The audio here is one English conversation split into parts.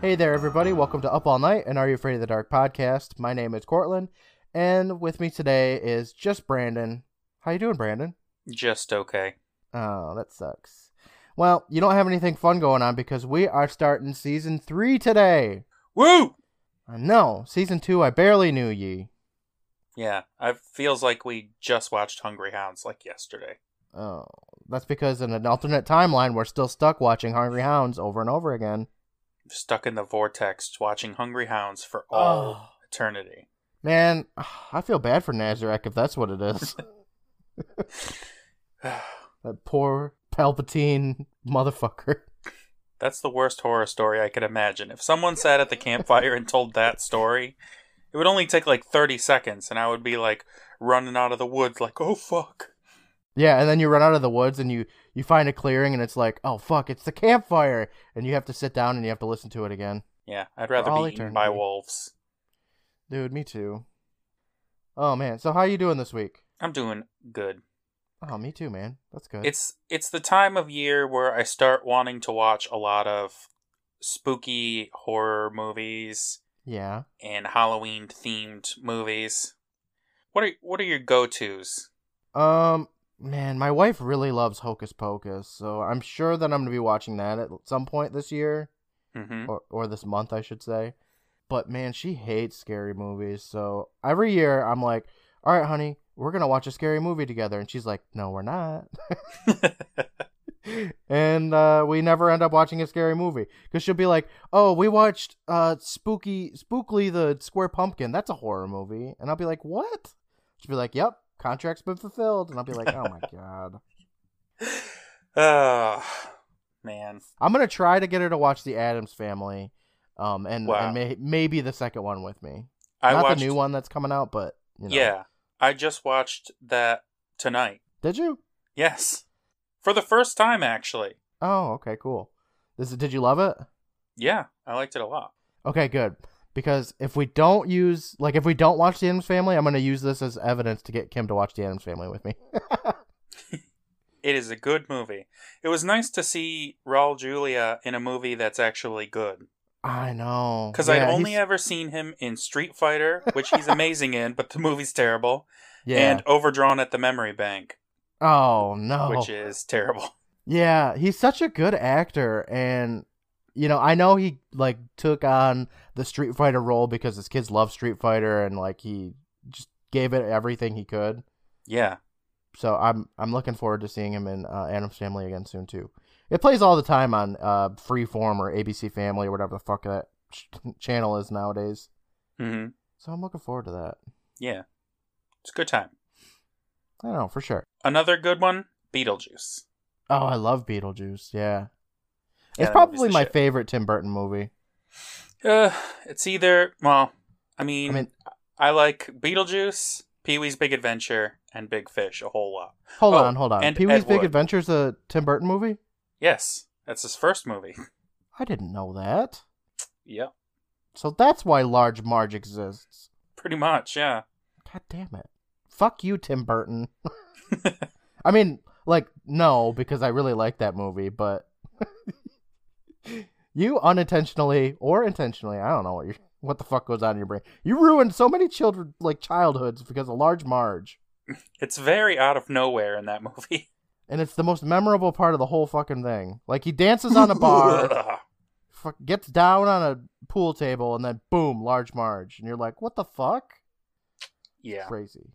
Hey there, everybody. Welcome to Up All Night and Are You Afraid of the Dark podcast. My name is Courtland, and with me today is just Brandon. How you doing, Brandon? Just okay. Oh, that sucks. Well, you don't have anything fun going on because we are starting season three today. Woo! I know. Season two, I barely knew ye. Yeah, it feels like we just watched Hungry Hounds like yesterday. Oh, that's because in an alternate timeline, we're still stuck watching Hungry Hounds over and over again. Stuck in the vortex watching Hungry Hounds for all Oh. eternity. Man, I feel bad for Nazareth if that's what it is. that poor Palpatine motherfucker. That's the worst horror story I could imagine. If someone sat at the campfire and told that story, it would only take like 30 seconds, and I would be like running out of the woods, like, oh fuck. Yeah, and then you run out of the woods and you you find a clearing and it's like, oh fuck, it's the campfire, and you have to sit down and you have to listen to it again. Yeah, I'd rather be eaten by wolves. Dude, me too. Oh man, so how are you doing this week? I'm doing good. Oh, me too, man. That's good. It's it's the time of year where I start wanting to watch a lot of spooky horror movies yeah. and Halloween themed movies. What are what are your go tos? Um, man, my wife really loves Hocus Pocus, so I'm sure that I'm gonna be watching that at some point this year. hmm or, or this month, I should say. But man, she hates scary movies. So every year, I'm like, "All right, honey, we're gonna watch a scary movie together," and she's like, "No, we're not." and uh, we never end up watching a scary movie because she'll be like, "Oh, we watched uh, Spooky Spookley the Square Pumpkin. That's a horror movie," and I'll be like, "What?" She'll be like, "Yep, contract's been fulfilled," and I'll be like, "Oh my god." oh man, I'm gonna try to get her to watch the Addams Family, um, and, Wow. and may, maybe the second one with me. I Not watched. the new one that's coming out, but you know. Yeah, I just watched that tonight. Did you? Yes, for the first time actually. Oh, okay, cool. This is, did you love it? Yeah, I liked it a lot. Okay, good. Because if we don't use like if we don't watch the Addams Family, I'm gonna use this as evidence to get Kim to watch the Addams Family with me. It is a good movie. It was nice to see Raul Julia in a movie that's actually good. I know. Because Yeah, I'd only he's- ever seen him in Street Fighter, which he's amazing in, but the movie's terrible, yeah. and Overdrawn at the Memory Bank, oh no. which is terrible. Yeah, he's such a good actor and you know, I know he like took on the Street Fighter role because his kids love Street Fighter and like he just gave it everything he could. Yeah. So I'm I'm looking forward to seeing him in uh, Addams Family again soon too. It plays all the time on uh Freeform or ABC Family or whatever the fuck that ch- channel is nowadays. hmm So I'm looking forward to that. Yeah. It's a good time. I don't know for sure. Another good one, Beetlejuice. Oh, I love Beetlejuice. Yeah, it's probably my shit. favorite Tim Burton movie. Uh, it's either well, I mean, I mean, I like Beetlejuice, Pee Wee's Big Adventure, and Big Fish a whole lot. hold Oh, on, hold on. and Pee Wee's Big Adventure is a Tim Burton movie. Yes, that's his first movie. I didn't know that. yep, So that's why Large Marge exists. pretty much. Yeah. God damn it. Fuck you, Tim Burton. I mean, like, no, because I really like that movie, but you unintentionally or intentionally, I don't know what you what the fuck goes on in your brain. You ruined so many children like childhoods because of Large Marge. It's very out of nowhere in that movie. And it's the most memorable part of the whole fucking thing. Like he dances on a bar, fuck, gets down on a pool table, and then boom, Large Marge, and you're like, what the fuck? yeah. Crazy.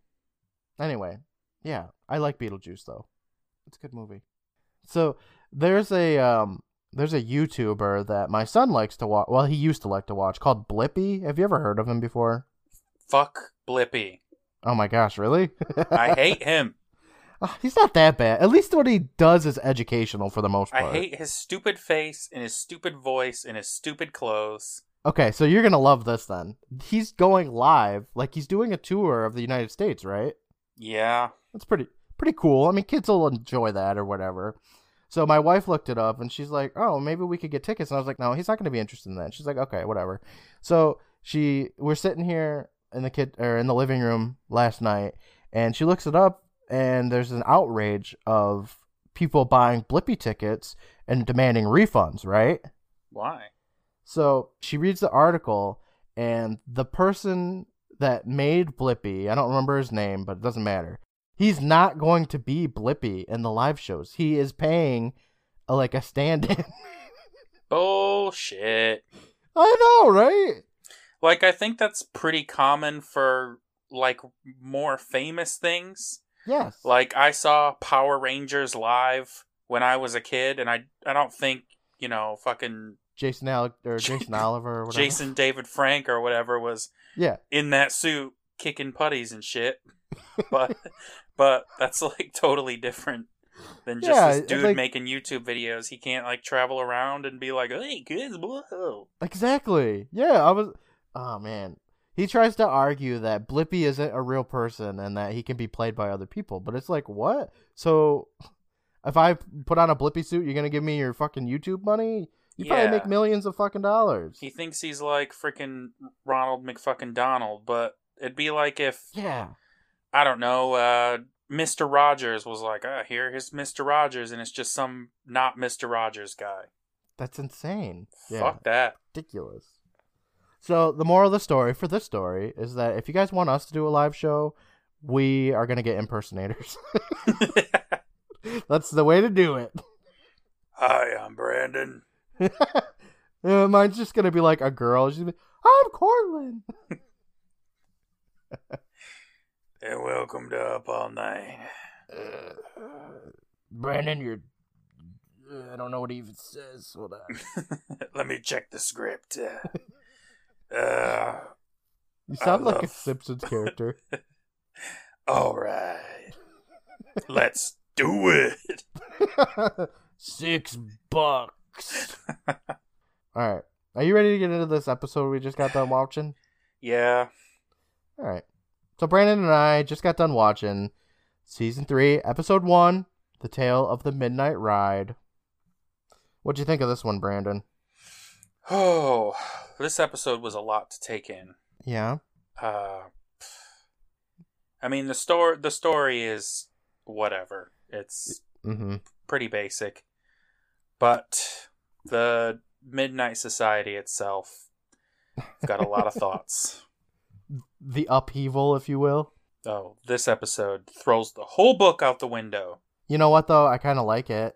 Anyway, yeah, I like Beetlejuice though. It's a good movie. So there's a um there's a YouTuber that my son likes to watch. Well, he used to like to watch called Blippi. Have you ever heard of him before? Fuck Blippi. Oh my gosh, really? I hate him. Ah, He's not that bad. At least what he does is educational for the most part. I hate his stupid face and his stupid voice and his stupid clothes. Okay, so you're gonna love this then. He's going live, like he's doing a tour of the United States, right? Yeah. That's pretty pretty cool. I mean, kids will enjoy that or whatever. So my wife looked it up and she's like, "Oh, maybe we could get tickets." And I was like, "No, he's not going to be interested in that." She's like, "Okay, whatever." So she we're sitting here in the kid or in the living room last night, and she looks it up, and there's an outrage of people buying Blippi tickets and demanding refunds, right? Why? So she reads the article, and the person that made Blippi, I don't remember his name, but it doesn't matter. He's not going to be Blippi in the live shows. He is paying a, like a stand-in. Bullshit. I know, right? Like I think that's pretty common for like more famous things. Yes. Like I saw Power Rangers live when I was a kid, and I I don't think you know fucking Jason Alec or Jason Oliver or whatever. Jason David Frank or whatever was Yeah. in that suit kicking putties and shit. But but that's like totally different than just Yeah, this dude like- making YouTube videos. He can't like travel around and be like, "Hey kids, whoa." Exactly. Yeah, I was. Oh man, he tries to argue that Blippi isn't a real person and that he can be played by other people, but it's like what? So, if I put on a Blippi suit, you're gonna give me your fucking YouTube money? You probably make millions of fucking dollars. He thinks he's like freaking Ronald McFucking Donald, but it'd be like if yeah. I don't know, uh, Mr. Rogers was like, ah, here, here's Mr. Rogers, and it's just some not Mr. Rogers guy. That's insane. Yeah. Fuck that. ridiculous. So the moral of the story for this story is that if you guys want us to do a live show, we are gonna get impersonators. That's the way to do it. Hi, I'm Brandon. Uh, mine's just gonna be like a girl. She's I'm Courtland. And welcome to Up All Night. Uh, Brandon, you're. uh, I don't know what he even says. Hold on. Let me check the script. Uh, You sound I like a Simpsons character. all right. Let's do it. Six bucks. All right. Are you ready to get into this episode we just got done watching? Yeah. All right. So Brandon and I just got done watching season three, episode one, "The Tale of the Midnight Ride." What'd you think of this one, Brandon? Oh, this episode was a lot to take in. Yeah. Uh, I mean the story. The story is whatever. It's Mm-hmm. pretty basic, but the Midnight Society itself got a lot of thoughts. The upheaval, if you will. Oh, this episode throws the whole book out the window. You know what though? I kind of like it.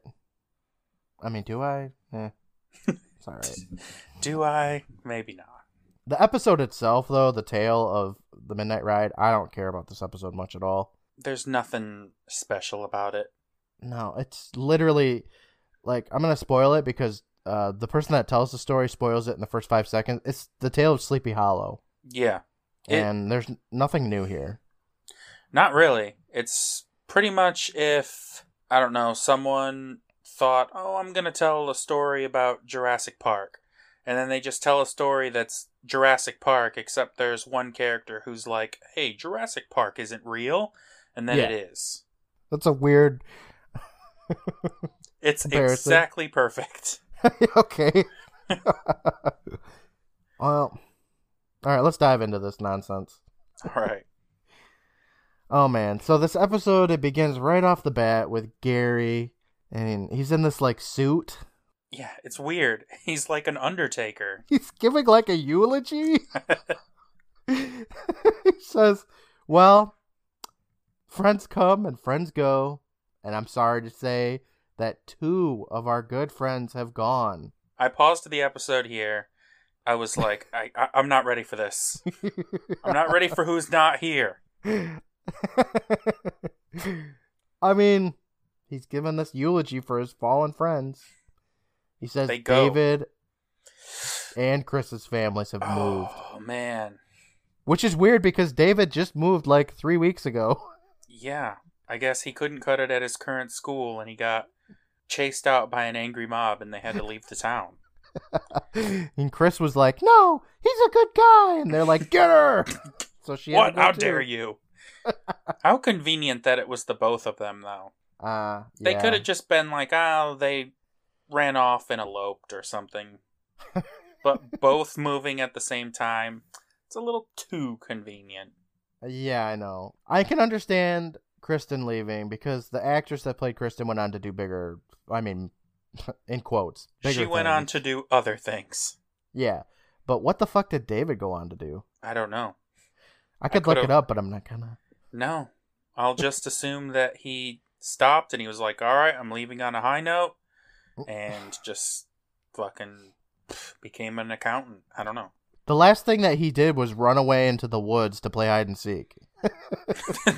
I mean, do I? Eh. It's all right. Do I? Maybe not. The episode itself, though, the tale of the Midnight Ride, I don't care about this episode much at all. There's nothing special about it. No, it's literally like I'm gonna spoil it because uh, the person that tells the story spoils it in the first five seconds. It's the tale of Sleepy Hollow, Yeah, It- and there's nothing new here. not really. It's pretty much if I don't know someone thought, "Oh, I'm going to tell a story about Jurassic Park." And then they just tell a story that's Jurassic Park except there's one character who's like, "Hey, Jurassic Park isn't real." And then Yeah. it is. That's a weird. It's exactly perfect. okay. well, all right. Let's dive into this nonsense. All right. Oh man, so this episode it begins right off the bat with Gary, and he's in this like suit. Yeah, it's weird. He's like an undertaker. He's giving like a eulogy. he says, "Well, friends come and friends go, and I'm sorry to say that two of our good friends have gone." I paused the episode here. I was like, I, I I'm not ready for this. I'm not ready for who's not here. I mean, he's given this eulogy for his fallen friends. He says. David and Chris's families have moved, Oh man. which is weird because David just moved like three weeks ago. Yeah. I guess he couldn't cut it at his current school and he got chased out by an angry mob and they had to leave the town. and Chris was like, "No, he's a good guy," and they're like, "Get her!" So she. what? How too. dare you? How convenient that it was the both of them though. Uh, They could have just been like, oh, they ran off and eloped or something. but both moving at the same time, it's a little too convenient. Yeah, I know. I can understand Kristen leaving because the actress that played Kristen went on to do bigger. I mean, in quotes, she went on to do other things. Yeah. But what the fuck did David go on to do? I don't know. I could look it up, but I'm not gonna. No. I'll just assume that he stopped and he was like, all right, I'm leaving on a high note. And just fucking became an accountant. I don't know. The last thing that he did was run away into the woods to play hide and seek.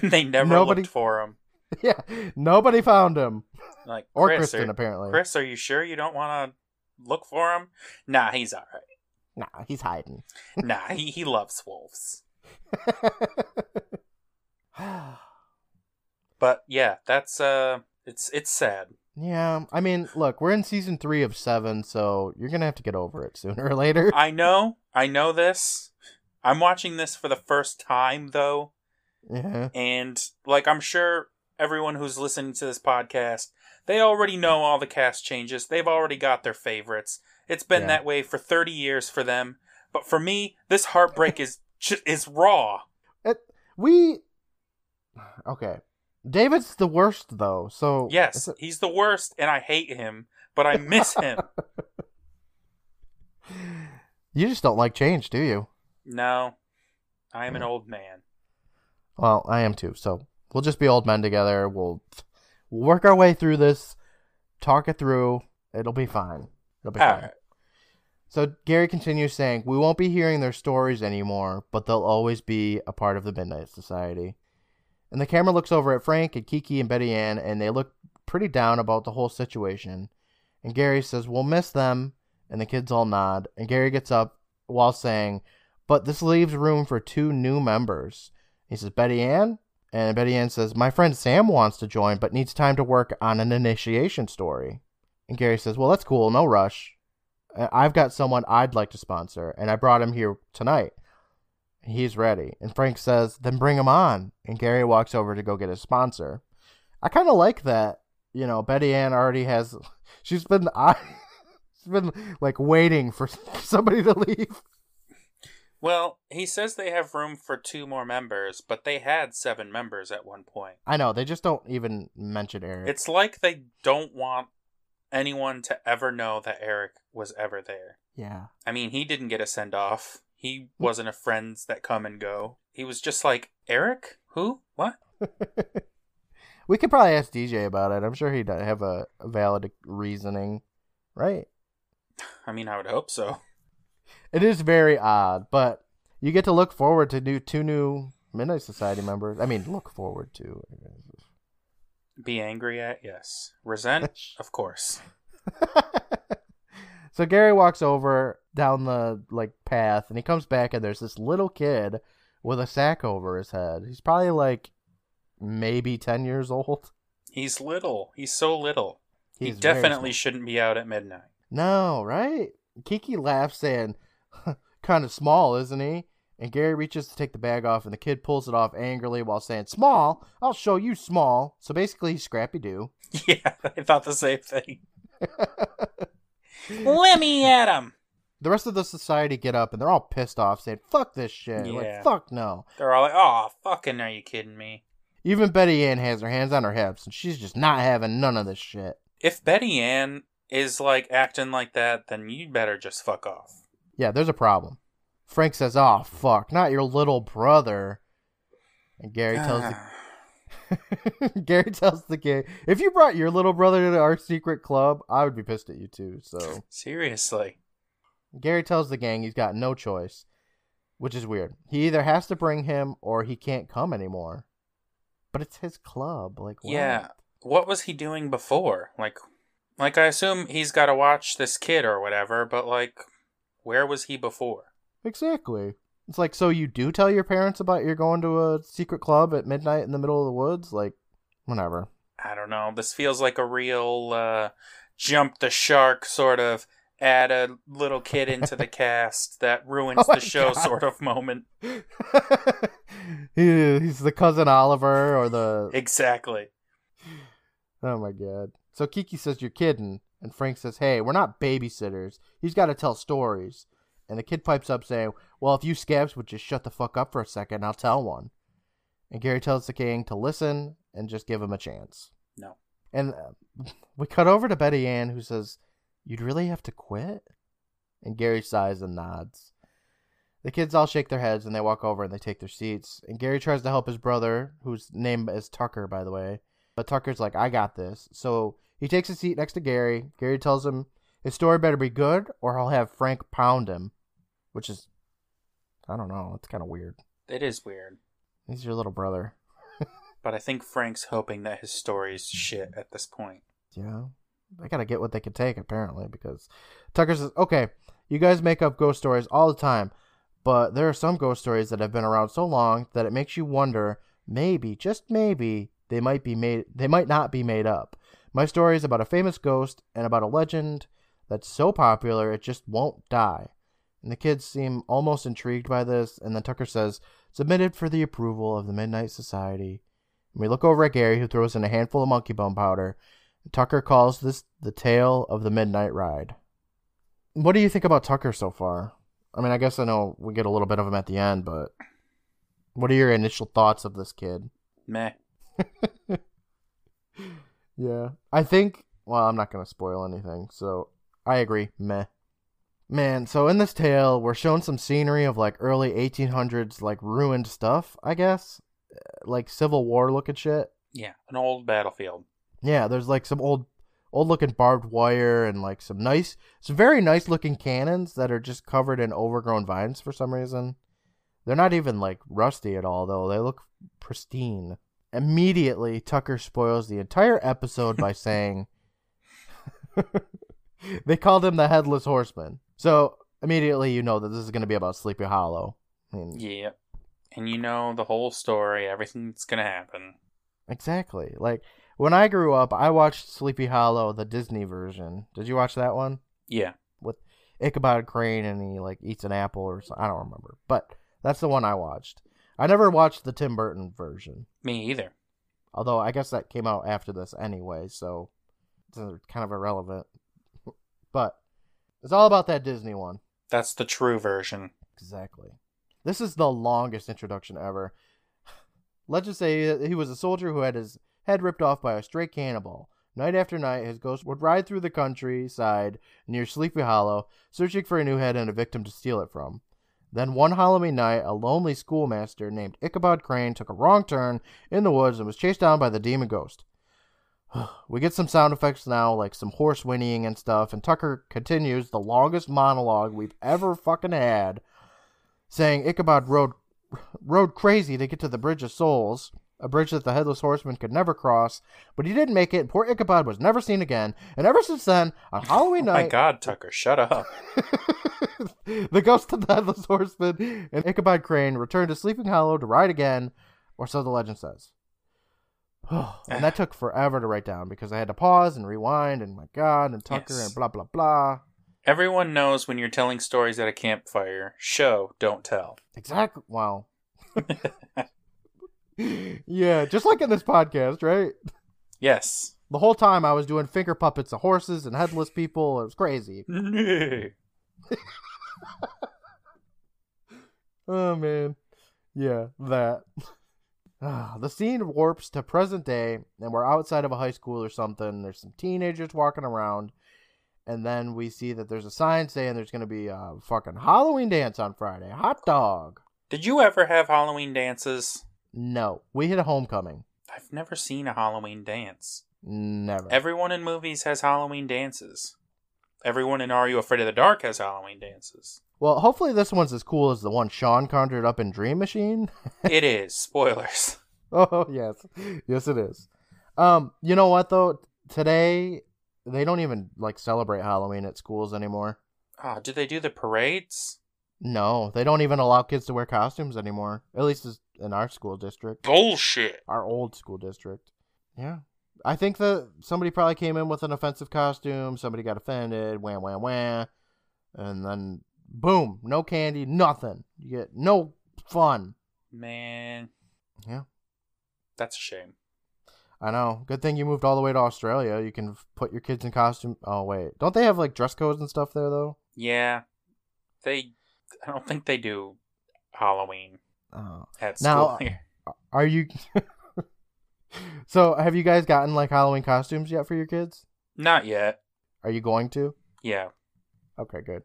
they never Nobody- looked for him. yeah, nobody found him, Like, or Chris, Kristen are, apparently. Chris, are you sure you don't want to look for him? Nah, he's all right. Nah, he's hiding. Nah, he, he loves wolves. But yeah, that's uh, it's it's sad. yeah, I mean, look, we're in season three of seven, so you're gonna have to get over it sooner or later. I know, I know this. I'm watching this for the first time though, yeah, and like I'm sure everyone who's listening to this podcast, they already know all the cast changes. They've already got their favorites. It's been Yeah. that way for 30 years for them. But for me, this heartbreak is is raw. we. Okay, David's the worst though. So Yes, it- he's the worst, and I hate him, but I miss him. you just don't like change, do you? no, I am an old man. Well, I am too. So we'll just be old men together. We'll, we'll work our way through this, talk it through. It'll be fine. It'll be All fine. right. So Gary continues saying, "We won't be hearing their stories anymore, but they'll always be a part of the Midnight Society." And the camera looks over at Frank and Kiki and Betty Ann, and they look pretty down about the whole situation. And Gary says, "We'll miss them," and the kids all nod. And Gary gets up while saying, "But this leaves room for two new members." He says, "Betty Ann," and Betty Ann says, "My friend Sam wants to join, but needs time to work on an initiation story." And Gary says, "Well, that's cool. No rush." I've got someone I'd like to sponsor, and I brought him here tonight. He's ready. And Frank says, then bring him on. And Gary walks over to go get his sponsor. I kind of like that. You know, Betty Ann already has. She's been. I, she's been like waiting for somebody to leave. Well, he says they have room for two more members, but they had seven members at one point. I know they just don't even mention Eric. It's like they don't want anyone to ever know that Eric was ever there. yeah, I mean, he didn't get a send off. He hmm. wasn't a friends that come and go. He was just like, Eric? Who? What? we could probably ask DJ about it. I'm sure he'd have a, a valid reasoning, right? I mean, I would hope so. It is very odd, but you get to look forward to new two new Midnight Society members. I mean, look forward to. Be angry at? Yes. Resent? Of course. so Gary walks over down the like path, and he comes back, and there's this little kid with a sack over his head. He's probably like maybe ten years old. He's little. He's so little. He's he definitely shouldn't be out at midnight. No, right? Kiki laughs, saying, "Kind of small, isn't he?" And Gary reaches to take the bag off, and the kid pulls it off angrily while saying, "Small? I'll show you small." So basically, he's Scrappy Doo. Yeah, I thought the same thing. Let me at him. The rest of the society get up, and they're all pissed off, saying, "Fuck this shit!" Yeah. Like, "Fuck no." They're all like, oh, fucking, are you kidding me? Even Betty Ann has her hands on her hips, and she's just not having none of this shit. If Betty Ann is like acting like that, then you better just fuck off. Yeah, there's a problem. Frank says, "Oh fuck, not your little brother." And Gary tells the Gary tells the gang, "If you brought your little brother to our secret club, I would be pissed at you too." So Seriously. Gary tells the gang he's got no choice, which is weird. He either has to bring him or he can't come anymore. But it's his club, like what? Yeah. What was he doing before? Like, like I assume he's got to watch this kid or whatever, but like, where was he before? exactly. It's like so you do tell your parents about you're going to a secret club at midnight in the middle of the woods, like whatever. I don't know. This feels like a real uh, jump the shark sort of add a little kid into the cast that ruins Oh the show God. sort of moment. he's the cousin Oliver or the Exactly. Oh my god. So Kiki says you're kidding, and Frank says, "Hey, we're not babysitters. He's got to tell stories." And the kid pipes up saying, "Well, if you scabs would just shut the fuck up for a second, I'll tell one." And Gary tells the gang to listen and just give him a chance. No. And uh, we cut over to Betty Ann, who says, "You'd really have to quit." And Gary sighs and nods. The kids all shake their heads and they walk over and they take their seats. And Gary tries to help his brother, whose name is Tucker, by the way. But Tucker's like, I got this. So he takes a seat next to Gary. Gary tells him his story better be good or I'll have Frank pound him. Which is, I don't know, it's kind of weird. It is weird. He's your little brother. But I think Frank's hoping that his story's shit at this point. Yeah. They gotta get what they can take, apparently, because Tucker says, okay, you guys make up ghost stories all the time, but there are some ghost stories that have been around so long that it makes you wonder, maybe, just maybe, they might be made they might not be made up. My story is about a famous ghost and about a legend that's so popular it just won't die. And the kids seem almost intrigued by this, and then Tucker says, submitted for the approval of the Midnight Society. And we look over at Gary, who throws in a handful of monkey bone powder. Tucker calls this the tale of the midnight ride. What do you think about Tucker so far? I mean, I guess I know we get a little bit of him at the end, but what are your initial thoughts of this kid? Meh. yeah. I think, well, I'm not going to spoil anything, so I agree. Meh. Man, so in this tale, we're shown some scenery of like early 1800s, like ruined stuff, I guess. Eh, like Civil War looking shit. Yeah, an old battlefield. Yeah, there's like some old old looking barbed wire and like some nice some very nice looking cannons that are just covered in overgrown vines for some reason. They're not even like rusty at all though. They look pristine. Immediately Tucker spoils the entire episode by saying they called him the headless horseman. So immediately you know that this is going to be about Sleepy Hollow. I mean, Yeah. And you know the whole story, everything that's gonna happen. exactly. Like when I grew up, I watched Sleepy Hollow, the Disney version. Did you watch that one? Yeah. With Ichabod Crane and he like eats an apple or something. I don't remember, but that's the one I watched. I never watched the Tim Burton version, Me either. although I guess that came out after this anyway, so it's kind of irrelevant. but it's all about that Disney one. That's the true version. Exactly. This is the longest introduction ever. Let's just say he was a soldier who had his head ripped off by a stray cannibal. Night after night, his ghost would ride through the countryside near Sleepy Hollow, searching for a new head and a victim to steal it from. Then one Halloween night, a lonely schoolmaster named Ichabod Crane took a wrong turn in the woods and was chased down by the demon ghost. We get some sound effects now, like some horse whinnying and stuff, and Tucker continues the longest monologue we've ever fucking had, saying Ichabod rode rode crazy to get to the Bridge of Souls, a bridge that the headless horseman could never cross, but he didn't make it, and poor Ichabod was never seen again. And ever since then, on Halloween oh My night, My God, Tucker, shut up. the ghost of the headless horseman and Ichabod Crane returned to Sleeping Hollow to ride again, or so the legend says. and that took forever to write down because I had to pause and rewind, and my God, and Tucker, Yes. and blah blah blah. Everyone knows when you're telling stories at a campfire. Show, don't tell. Exactly. Wow. yeah, just like in this podcast, right? Yes. The whole time I was doing finger puppets of horses and headless people. It was crazy. Oh man, yeah, that. Ah, the scene warps to present day, and we're outside of a high school or something. There's some teenagers walking around, and then we see that there's a sign saying there's gonna be a fucking Halloween dance on Friday. Hot dog. Did you ever have Halloween dances? No, we hit a homecoming. I've never seen a Halloween dance. Never. Everyone in movies has Halloween dances. Everyone in Are You Afraid of the Dark has Halloween dances. well, hopefully this one's as cool as the one Sean conjured up in Dream Machine. it is. Spoilers. Oh yes, yes it is. Um, you know what though? Today they don't even like celebrate Halloween at schools anymore. Oh, do they do the parades? No, they don't even allow kids to wear costumes anymore. At least is- in our school district, Bullshit. our old school district. Yeah, I think that somebody probably came in with an offensive costume. Somebody got offended. Wham wham wham, and then boom, no candy, nothing. You get no fun. Man. Yeah. That's a shame. I know. Good thing you moved all the way to Australia. You can f- put your kids in costume. Oh wait, don't they have like dress codes and stuff there though? Yeah. They. I don't think they do Halloween Oh. at Now- uh, here. Are you? so, have you guys gotten like Halloween costumes yet for your kids? Not yet. Are you going to? Yeah. Okay, good.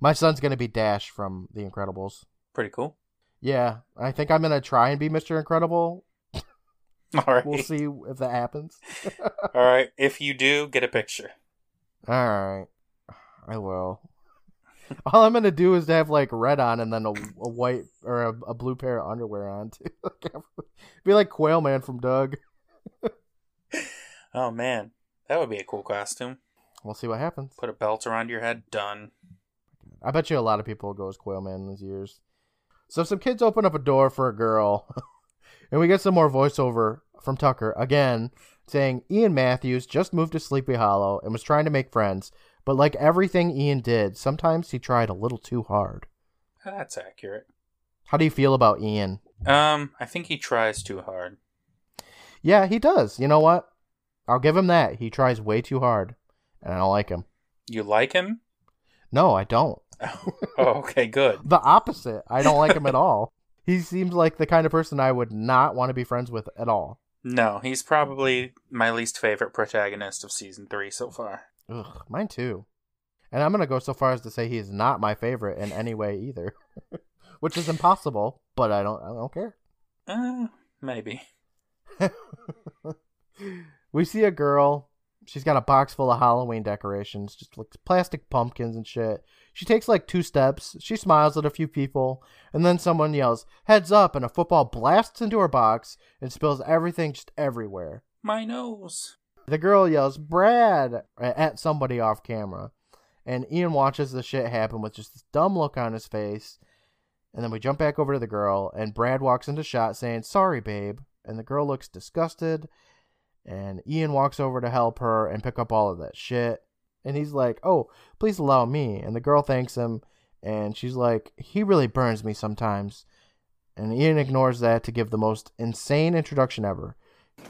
My son's gonna be Dash from The Incredibles. Pretty cool. Yeah, I think I'm gonna try and be Mr. Incredible. All right. We'll see if that happens. All right. If you do, get a picture. All right, I will. All I'm gonna do is to have like red on and then a, a white or a, a blue pair of underwear on too. be like Quail Man from Doug. Oh man, that would be a cool costume. We'll see what happens. Put a belt around your head. Done. I bet you a lot of people go as Quail Man in these years. So some kids open up a door for a girl, and we get some more voiceover from Tucker again, saying Ian Matthews just moved to Sleepy Hollow and was trying to make friends, but like everything Ian did, sometimes he tried a little too hard. That's accurate. How do you feel about Ian? Um, I think he tries too hard. Yeah, he does. You know what? I'll give him that. He tries way too hard, and I don't like him. You like him? No, I don't. oh, okay, good. The opposite. I don't like him at all. He seems like the kind of person I would not want to be friends with at all. No, he's probably my least favorite protagonist of season three so far. Ugh, mine too. And I'm gonna go so far as to say he's not my favorite in any way either, which is impossible. But I don't, I don't care. Uh, maybe. we see a girl. She's got a box full of Halloween decorations, just like plastic pumpkins and shit. She takes like two steps. She smiles at a few people, and then someone yells, "Heads up!" and a football blasts into her box and spills everything just everywhere. My nose. The girl yells, "Brad!" at somebody off camera, and Ian watches the shit happen with just this dumb look on his face. And then we jump back over to the girl, and Brad walks into shot saying, "Sorry, babe," and the girl looks disgusted and Ian walks over to help her and pick up all of that shit. And he's like, "Oh, please allow me." And the girl thanks him, and she's like, "He really burns me sometimes." And Ian ignores that to give the most insane introduction ever.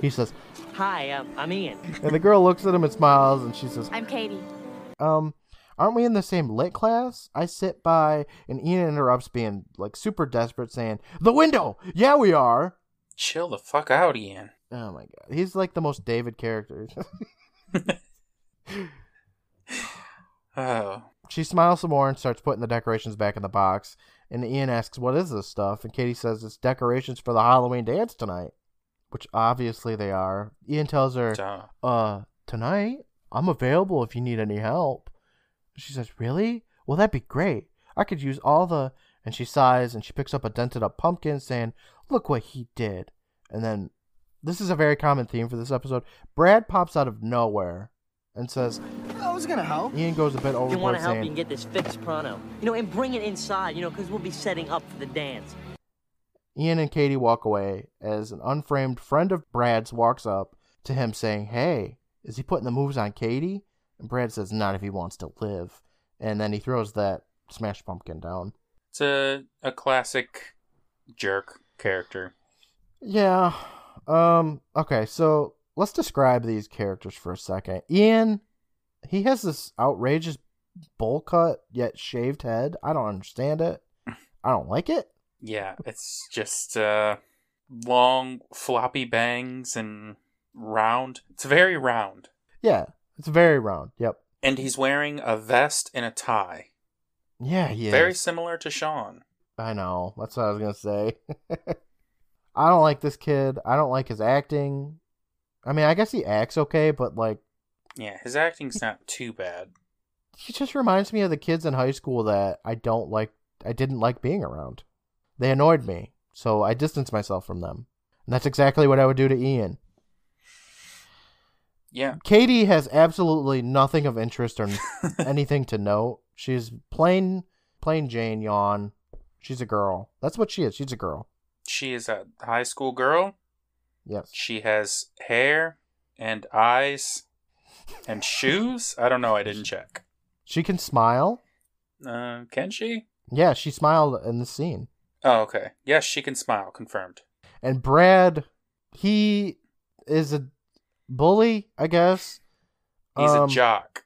He says, Hi, um, I'm Ian. and the girl looks at him and smiles, and she says, I'm Katie. "Um, aren't we in the same lit class?" I sit by, and Ian interrupts, being like super desperate, saying, "The window! Yeah, we are." Chill the fuck out, Ian. Oh my god, he's like the most David character. Oh. She smiles some more and starts putting the decorations back in the box. And Ian asks, What is this stuff? And Katie says, It's decorations for the Halloween dance tonight. Which obviously they are. Ian tells her, Duh. Uh, tonight? I'm available if you need any help. She says, Really? Well, that'd be great. I could use all the. And she sighs and she picks up a dented up pumpkin, saying, Look what he did. And then, this is a very common theme for this episode. Brad pops out of nowhere and says, I was gonna help. Ian goes a bit overboard. If you want to help, saying, you can get this fixed pronto. You know, and bring it inside, you know, because we'll be setting up for the dance. Ian and Katie walk away as an unframed friend of Brad's walks up to him saying, Hey, is he putting the moves on Katie? And Brad says, Not if he wants to live. And then he throws that smashed pumpkin down. It's a a classic jerk character. Yeah. Um, okay, so let's describe these characters for a second. Ian, he has this outrageous bowl cut yet shaved head. I don't understand it. I don't like it. Yeah, it's just uh long floppy bangs and round. It's very round. Yeah, it's very round. Yep. And he's wearing a vest and a tie. Yeah, he is. Very similar to Sean. I know. That's what I was gonna say. I don't like this kid. I don't like his acting. I mean, I guess he acts okay, but like, Yeah, his acting's not too bad. he just reminds me of the kids in high school that I don't like. I didn't like being around. They annoyed me, so I distanced myself from them. And that's exactly what I would do to Ian. Yeah. Katie has absolutely nothing of interest or anything to note. She's plain, plain Jane yawn. She's a girl. That's what she is. She's a girl. She is a high school girl. Yes. She has hair and eyes and shoes. I don't know. I didn't check. She can smile. Uh, can she? Yeah, she smiled in the scene. Oh, okay. Yes, she can smile. Confirmed. And Brad, he is a bully, I guess. He's Um, a jock.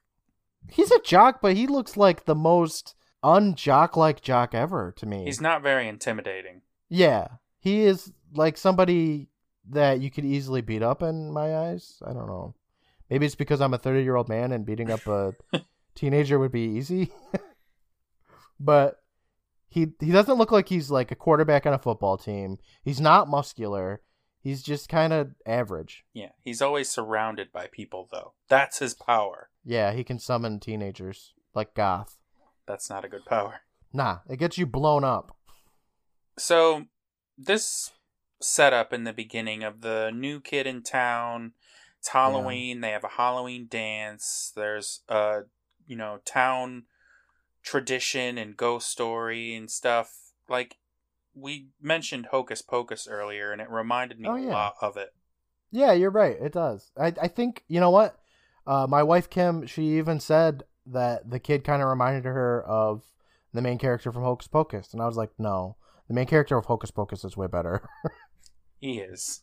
He's a jock, but he looks like the most unjock like jock ever to me. He's not very intimidating. Yeah, he is like somebody that you could easily beat up in my eyes. I don't know. Maybe it's because I'm a 30 year old man and beating up a teenager would be easy. but he he doesn't look like he's like a quarterback on a football team. He's not muscular. He's just kind of average. Yeah, he's always surrounded by people, though. That's his power. Yeah, he can summon teenagers like Goth. That's not a good power. Nah, it gets you blown up. So, this setup in the beginning of the new kid in town. It's Halloween. They have a Halloween dance. There's a, you know, town tradition and ghost story and stuff. Like, we mentioned Hocus Pocus earlier, and it reminded me Oh, a lot of it. Yeah, you're right. It does. I I think you know what. Uh, my wife Kim, she even said that the kid kind of reminded her of the main character from Hocus Pocus, and I was like, no, the main character of Hocus Pocus is way better. He is.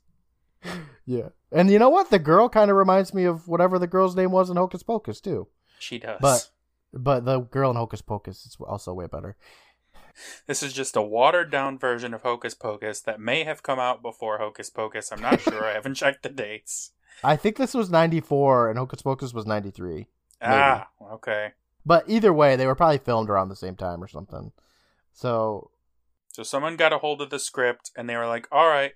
yeah, and you know what? The girl kind of reminds me of whatever the girl's name was in Hocus Pocus too. She does. But- But the girl in Hocus Pocus is also way better. This is just a watered down version of Hocus Pocus that may have come out before Hocus Pocus. I'm not sure. I haven't checked the dates. I think this was '94 and Hocus Pocus was '93. Ah, okay. But either way, they were probably filmed around the same time or something. So So someone got a hold of the script and they were like, all right,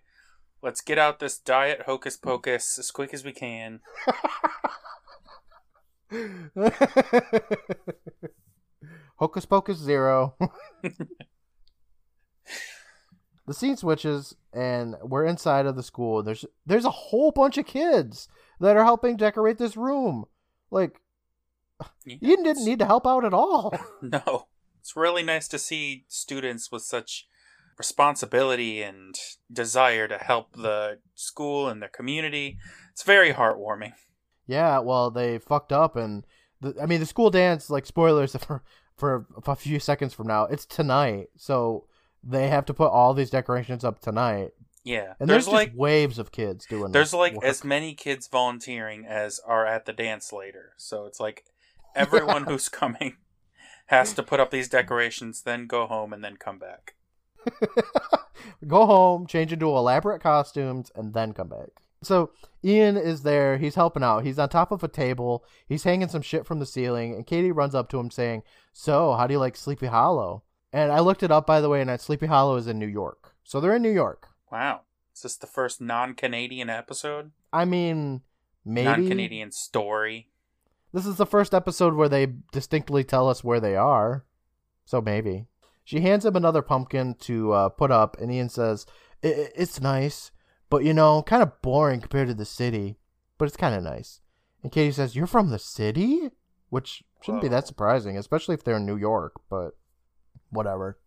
let's get out this diet Hocus Pocus as quick as we can. Hocus Pocus Zero. the scene switches, and we're inside of the school. There's there's a whole bunch of kids that are helping decorate this room. Like Ian didn't need to help out at all. No. It's really nice to see students with such responsibility and desire to help the school and their community. It's very heartwarming. Yeah, well, they fucked up, and the, I mean, the school dance. Like spoilers for for a few seconds from now, it's tonight, so they have to put all these decorations up tonight. Yeah. And there's, there's, like just waves of kids doing. there's like work. as many kids volunteering as are at the dance later. So it's like everyone who's coming has to put up these decorations, then go home and then come back. go home, change into elaborate costumes, and then come back. So Ian is there. He's helping out. He's on top of a table. He's hanging some shit from the ceiling, and Katie runs up to him saying, "So, how do you like Sleepy Hollow?" And I looked it up by the way, and Sleepy Hollow is in New York. So they're in New York. Wow. Is this the first non Canadian episode? I mean, maybe Non Canadian story? This is the first episode where they distinctly tell us where they are. So maybe. She hands him another pumpkin to uh, put up, and Ian says, It's nice, but you know, kind of boring compared to the city. But it's kind of nice. And Katie says, You're from the city? Which shouldn't be that surprising, especially if they're in New York, but whatever.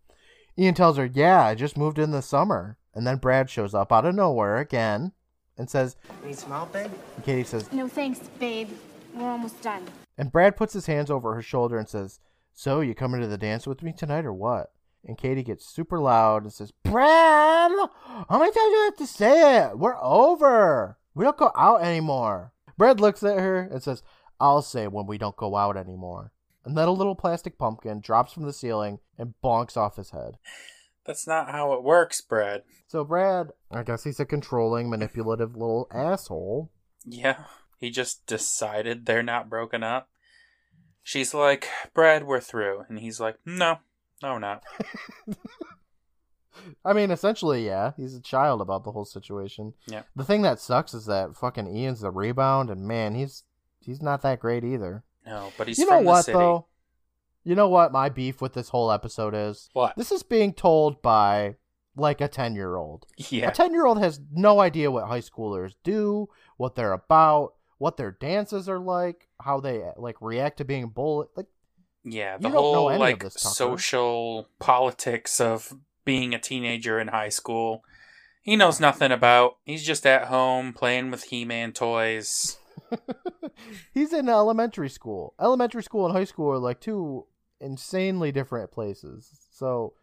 Ian tells her, Yeah, I just moved in the summer. And then Brad shows up out of nowhere again and says, Need some help, babe? and Katie says, No thanks, babe. We're almost done. And Brad puts his hands over her shoulder and says, So, you coming to the dance with me tonight or what? And Katie gets super loud and says, Brad! How many times do I have to say it? We're over. We don't go out anymore. Brad looks at her and says, I'll say when we don't go out anymore. And then a little plastic pumpkin drops from the ceiling and bonks off his head. That's not how it works, Brad. So, Brad, I guess he's a controlling, manipulative little asshole. Yeah. He just decided they're not broken up. She's like, Brad, we're through. And he's like, No, no, we're not. I mean, essentially, yeah. He's a child about the whole situation. Yeah. The thing that sucks is that fucking Ian's the rebound, and man, he's he's not that great either. No, but he's you know what though? You know what my beef with this whole episode is? What? This is being told by like a ten year old. Yeah. A ten year old has no idea what high schoolers do, what they're about, what their dances are like, how they like react to being bullied. Like, Yeah, the whole like this, social politics of being a teenager in high school. He knows nothing about. He's just at home playing with He-Man toys. he's in elementary school. Elementary school and high school are like two insanely different places. So,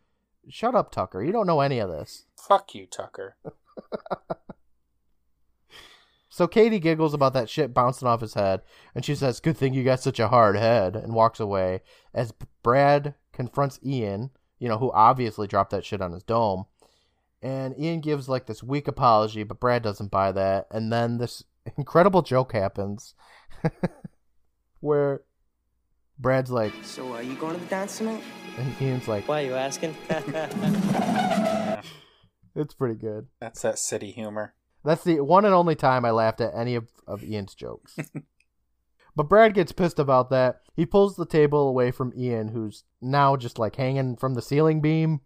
shut up, Tucker. You don't know any of this. Fuck you, Tucker. So Katie giggles about that shit bouncing off his head, and she says, "Good thing you got such a hard head," and walks away. As Brad confronts Ian, you know, who obviously dropped that shit on his dome, and Ian gives like this weak apology, but Brad doesn't buy that, and then this incredible joke happens, where Brad's like, So, are you going to the dance tonight? and Ian's like, Why are you asking? it's pretty good. That's that city humor. That's the one and only time I laughed at any of, of Ian's jokes. but Brad gets pissed about that. He pulls the table away from Ian, who's now just like hanging from the ceiling beam,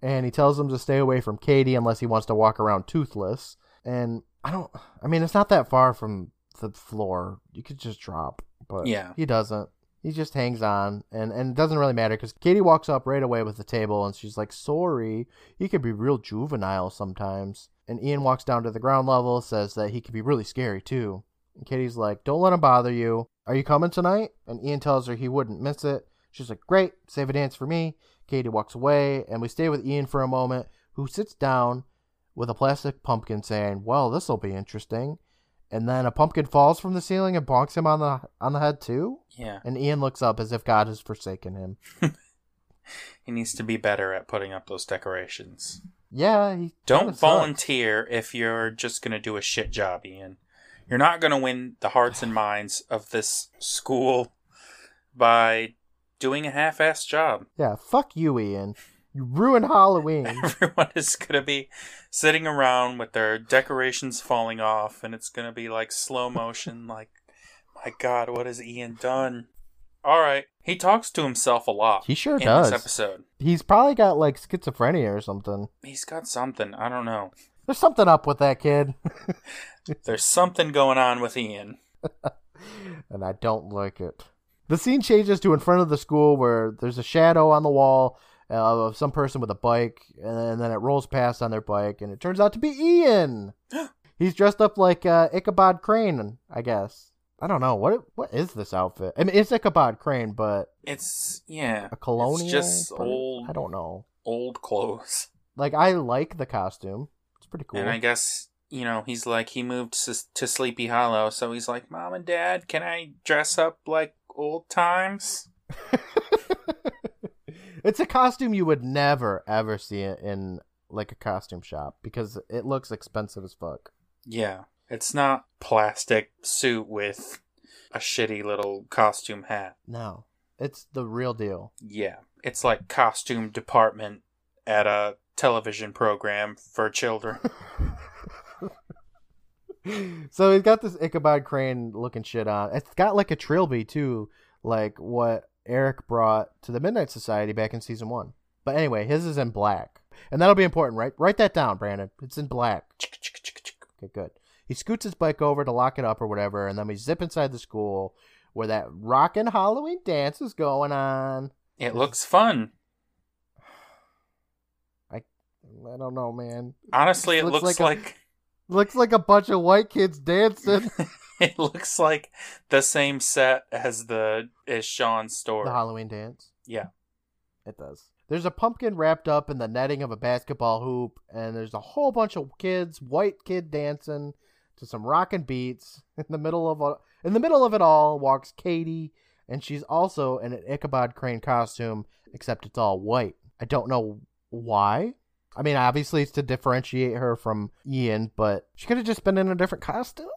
and he tells him to stay away from Katie unless he wants to walk around toothless. And I don't, I mean, it's not that far from the floor. You could just drop, but Yeah. he doesn't. He just hangs on, and, and it doesn't really matter because Katie walks up right away with the table, and she's like, "Sorry, he could be real juvenile sometimes." And Ian walks down to the ground level, says that he could be really scary too. And Katie's like, "Don't let him bother you. Are you coming tonight?" And Ian tells her he wouldn't miss it. She's like, "Great, save a dance for me." Katie walks away, and we stay with Ian for a moment, who sits down with a plastic pumpkin, saying, "Well, this will be interesting." And then a pumpkin falls from the ceiling and bonks him on the on the head too. Yeah. And Ian looks up as if God has forsaken him. He needs to be better at putting up those decorations. Yeah, he Don't kinda sucks. volunteer if you're just going to do a shit job, Ian. You're not going to win the hearts and minds of this school by doing a half assed job. Yeah, fuck you, Ian. You ruin Halloween. Everyone is going to be sitting around with their decorations falling off, and it's going to be like slow motion, like, my God, what has Ian done? All right. He talks to himself a lot. He sure in does. this episode. He's probably got like schizophrenia or something. He's got something. I don't know. There's something up with that kid, There's something going on with Ian. and I don't like it. The scene changes to in front of the school where there's a shadow on the wall uh, of some person with a bike, and then it rolls past on their bike, and it turns out to be Ian. He's dressed up like uh, Ichabod Crane, I guess. I don't know what what is this outfit. I mean, it's Ichabod Crane, but It's yeah, a colonial. It's just old, I don't know. old clothes. Like I like the costume. It's pretty cool. And I guess you know he's like he moved to, to Sleepy Hollow, so he's like, "Mom and Dad, can I dress up like old times?" it's a costume you would never ever see it in like a costume shop because it looks expensive as fuck. Yeah, it's not plastic suit with a shitty little costume hat. No, it's the real deal. Yeah, it's like costume department at a television program for children. so he's got this Ichabod Crane looking shit on. It's got like a trilby too, like what Eric brought to the Midnight Society back in season one. But anyway, his is in black, and that'll be important, right? Write that down, Brandon. It's in black. Okay, good. He scoots his bike over to lock it up or whatever, and then we zip inside the school where that rockin' Halloween dance is going on. It looks fun. I I don't know, man. Honestly, it Looks looks, like a- Looks like a bunch of white kids dancing. it looks like the same set as the as Sean's story. the Halloween dance. Yeah. It does. There's a pumpkin wrapped up in the netting of a basketball hoop, and there's a whole bunch of kids, white kid dancing to some rockin' beats. In the middle of a, in the middle of it all walks Katie, and she's also in an Ichabod Crane costume, except it's all white. I don't know why. I mean, obviously it's to differentiate her from Ian, but she could have just been in a different costume.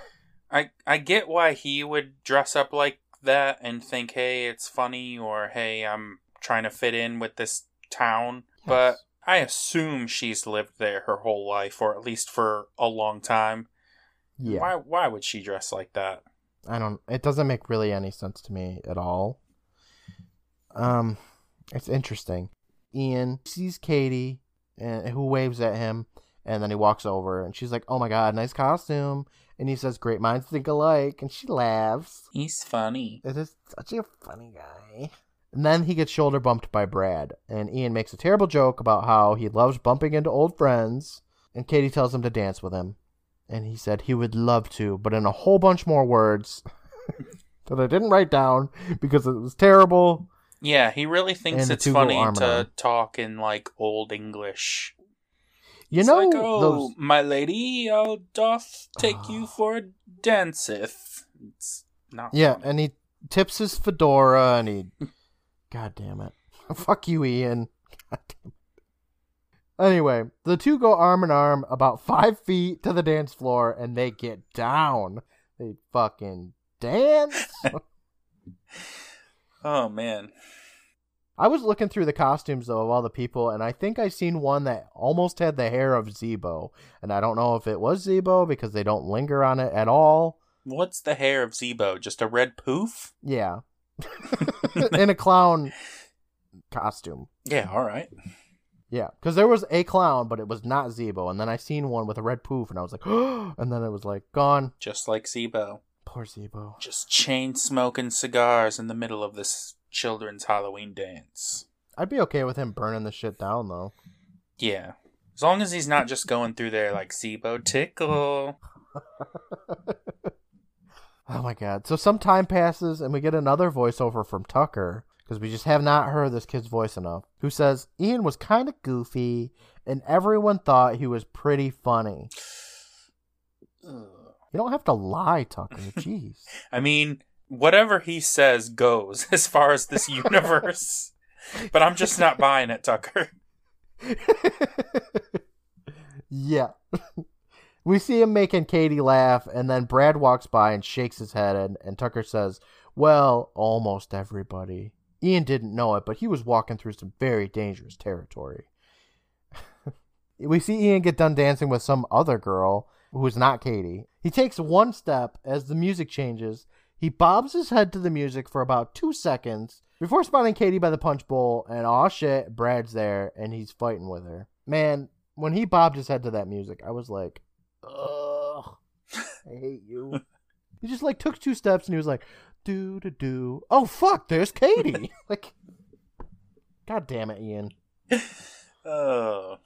I I get why he would dress up like that and think, "Hey, it's funny," or "Hey, I'm trying to fit in with this town." But I assume she's lived there her whole life, or at least for a long time. Yeah. Why Why would she dress like that? I don't. It doesn't make really any sense to me at all. Um, it's interesting. Ian sees Katie, and who waves at him, and then he walks over, and she's like, "Oh my god, nice costume!" And he says, "Great minds think alike," and she laughs. He's funny. It is such a funny guy. And then he gets shoulder bumped by Brad, and Ian makes a terrible joke about how he loves bumping into old friends, and Katie tells him to dance with him. And he said he would love to, but in a whole bunch more words that I didn't write down because it was terrible. Yeah, he really thinks And it's funny to talk in like old English. You It's know, like, oh, those. my lady, I'll doth take you for a danceth. It's not. Yeah, funny. and he tips his fedora, and he. God damn it. Fuck you, Ian. God damn it. Anyway, the two go arm in arm about five feet to the dance floor, and they get down. They fucking dance. Oh man. I was looking through the costumes though of all the people, and I think I seen one that almost had the hair of Zebo, and I don't know if it was Zebo because they don't linger on it at all. What's the hair of Zebo? Just a red poof? Yeah, in a clown costume. Yeah, all right. Yeah, because there was a clown, but it was not Zebo, and then I seen one with a red poof, and I was like, and then it was like gone. Just like Zebo. Poor Zebo. Just chain smoking cigars in the middle of this children's Halloween dance. I'd be okay with him burning the shit down though. Yeah. As long as he's not just going through there like Zebo tickle. Oh my god. So some time passes and we get another voiceover from Tucker because we just have not heard this kid's voice enough. Who says Ian was kind of goofy and everyone thought he was pretty funny. You don't have to lie, Tucker. Jeez. I mean, whatever he says goes as far as this universe. but I'm just not buying it, Tucker. yeah. we see him making Katie laugh, and then Brad walks by and shakes his head, and, and Tucker says, Well, almost everybody. Ian didn't know it, but he was walking through some very dangerous territory. we see Ian get done dancing with some other girl who is not Katie. He takes one step as the music changes. He bobs his head to the music for about two seconds before spotting Katie by the punch bowl, and aw shit, Brad's there and he's fighting with her. Man, when he bobbed his head to that music, I was like, ugh, I hate you. he just like took two steps and he was like, do do do. Oh fuck, there's Katie. like, god damn it, Ian. Oh.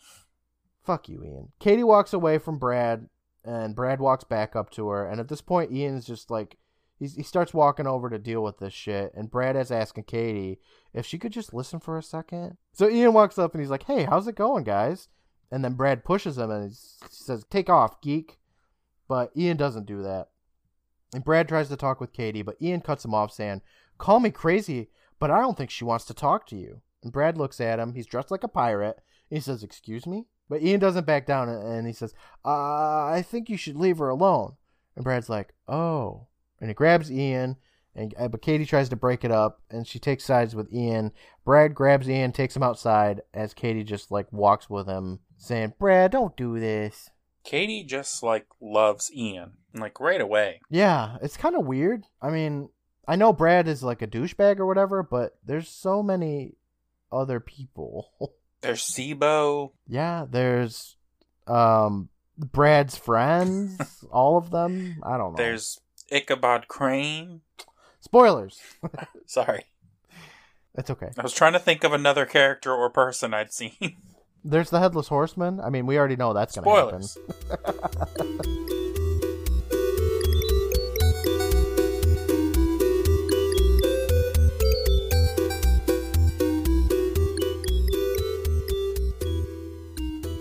Fuck you, Ian. Katie walks away from Brad, and Brad walks back up to her. And at this point, Ian's just like, he starts walking over to deal with this shit. And Brad is asking Katie if she could just listen for a second. So Ian walks up and he's like, hey, how's it going, guys? And then Brad pushes him and he says, take off, geek. But Ian doesn't do that. And Brad tries to talk with Katie, but Ian cuts him off, saying, call me crazy, but I don't think she wants to talk to you. And Brad looks at him. He's dressed like a pirate. He says, excuse me? But Ian doesn't back down and he says, uh, I think you should leave her alone. And Brad's like, oh. And he grabs Ian, and uh, but Katie tries to break it up, and she takes sides with Ian. Brad grabs Ian, takes him outside, as Katie just like walks with him, saying, Brad, don't do this. Katie just like loves Ian, like right away. Yeah, it's kind of weird. I mean, I know Brad is like a douchebag or whatever, but there's so many other people. There's Zebo. Yeah, there's um Brad's friends, all of them. I don't know. There's Ichabod Crane. spoilers. Sorry. It's okay. I was trying to think of another character or person I'd seen. There's the headless horseman. I mean, we already know that's gonna happen.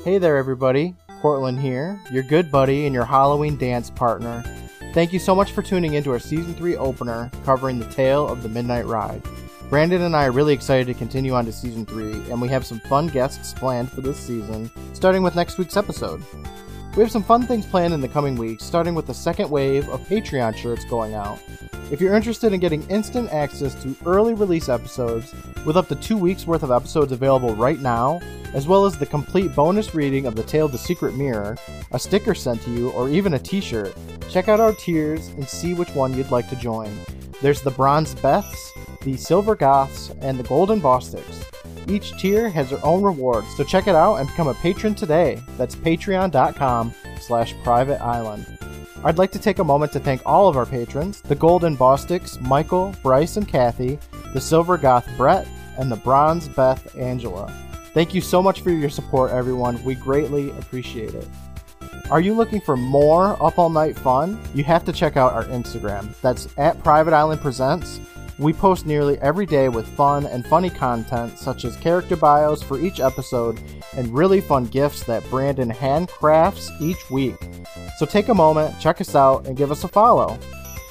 Hey there, everybody. Courtland here, your good buddy and your Halloween dance partner. Thank you so much for tuning into our season three opener covering the tale of the Midnight Ride. Brandon and I are really excited to continue on to season three, and we have some fun guests planned for this season, starting with next week's episode. We have some fun things planned in the coming weeks, starting with the second wave of Patreon shirts going out. If you're interested in getting instant access to early release episodes, with up to two weeks worth of episodes available right now, as well as the complete bonus reading of The Tale of the Secret Mirror, a sticker sent to you, or even a t shirt, check out our tiers and see which one you'd like to join. There's the Bronze Beths, the Silver Goths, and the Golden Bostics. Each tier has their own rewards, so check it out and become a patron today. That's patreon.com slash private island. I'd like to take a moment to thank all of our patrons, the Golden Bostics, Michael, Bryce, and Kathy, the Silver Goth Brett, and the Bronze Beth Angela. Thank you so much for your support, everyone. We greatly appreciate it. Are you looking for more Up All Night fun? You have to check out our Instagram. That's at Private Island Presents. We post nearly every day with fun and funny content, such as character bios for each episode and really fun gifts that Brandon handcrafts each week. So take a moment, check us out, and give us a follow.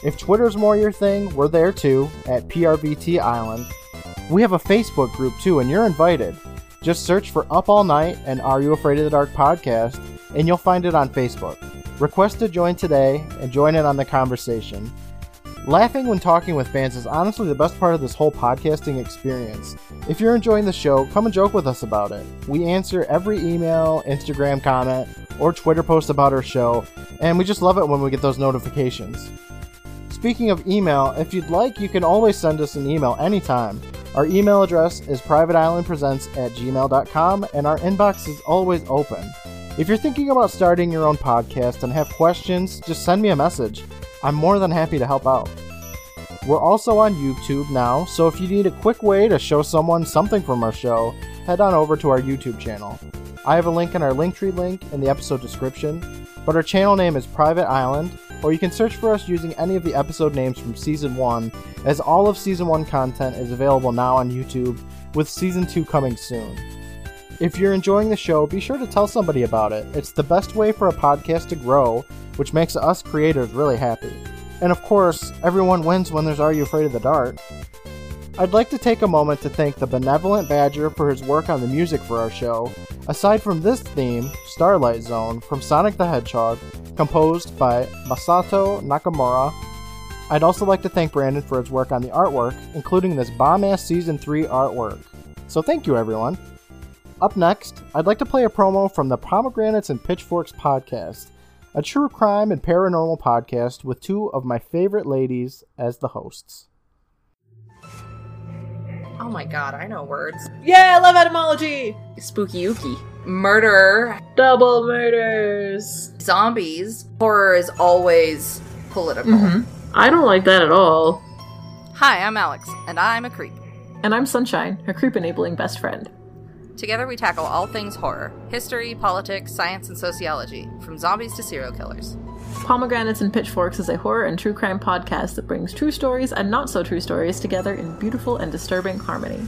If Twitter's more your thing, we're there too, at PRBT Island. We have a Facebook group too, and you're invited. Just search for Up All Night and Are You Afraid of the Dark podcast, and you'll find it on Facebook. Request to join today and join in on the conversation. Laughing when talking with fans is honestly the best part of this whole podcasting experience. If you're enjoying the show, come and joke with us about it. We answer every email, Instagram comment, or Twitter post about our show, and we just love it when we get those notifications. Speaking of email, if you'd like, you can always send us an email anytime. Our email address is privateislandpresents at gmail.com, and our inbox is always open. If you're thinking about starting your own podcast and have questions, just send me a message. I'm more than happy to help out. We're also on YouTube now, so if you need a quick way to show someone something from our show, head on over to our YouTube channel. I have a link in our Linktree link in the episode description, but our channel name is Private Island, or you can search for us using any of the episode names from Season 1, as all of Season 1 content is available now on YouTube, with Season 2 coming soon. If you're enjoying the show, be sure to tell somebody about it. It's the best way for a podcast to grow, which makes us creators really happy. And of course, everyone wins when there's Are You Afraid of the Dark? I'd like to take a moment to thank the Benevolent Badger for his work on the music for our show. Aside from this theme, Starlight Zone, from Sonic the Hedgehog, composed by Masato Nakamura, I'd also like to thank Brandon for his work on the artwork, including this bomb ass Season 3 artwork. So thank you, everyone. Up next, I'd like to play a promo from the Pomegranates and Pitchforks podcast, a true crime and paranormal podcast with two of my favorite ladies as the hosts. Oh my god, I know words. Yeah, I love etymology. Spooky ooky. Murder. Double murders. Zombies. Horror is always political. Mhm. I don't like that at all. Hi, I'm Alex, and I'm a creep. And I'm Sunshine, her creep enabling best friend. Together, we tackle all things horror history, politics, science, and sociology, from zombies to serial killers. Pomegranates and Pitchforks is a horror and true crime podcast that brings true stories and not so true stories together in beautiful and disturbing harmony.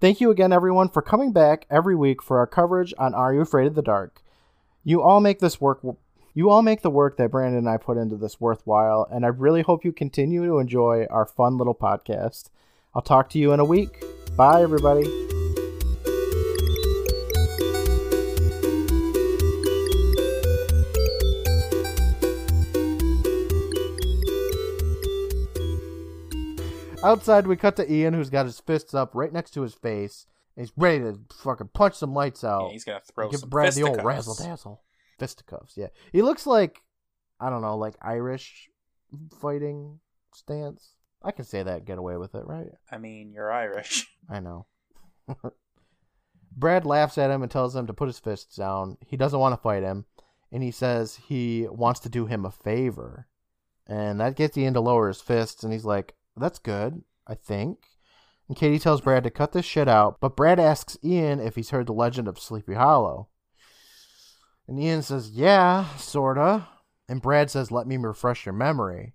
Thank you again, everyone, for coming back every week for our coverage on Are You Afraid of the Dark? You all make this work. You all make the work that Brandon and I put into this worthwhile, and I really hope you continue to enjoy our fun little podcast. I'll talk to you in a week. Bye, everybody. Outside, we cut to Ian, who's got his fists up right next to his face. And he's ready to fucking punch some lights out. Yeah, he's gonna throw Give some Brad the old razzle dazzle. Fisticuffs, yeah. He looks like, I don't know, like Irish fighting stance. I can say that, and get away with it, right? I mean, you're Irish. I know. Brad laughs at him and tells him to put his fists down. He doesn't want to fight him, and he says he wants to do him a favor. And that gets Ian to lower his fists, and he's like, That's good, I think. And Katie tells Brad to cut this shit out, but Brad asks Ian if he's heard the legend of Sleepy Hollow. And Ian says, Yeah, sorta. And Brad says, Let me refresh your memory.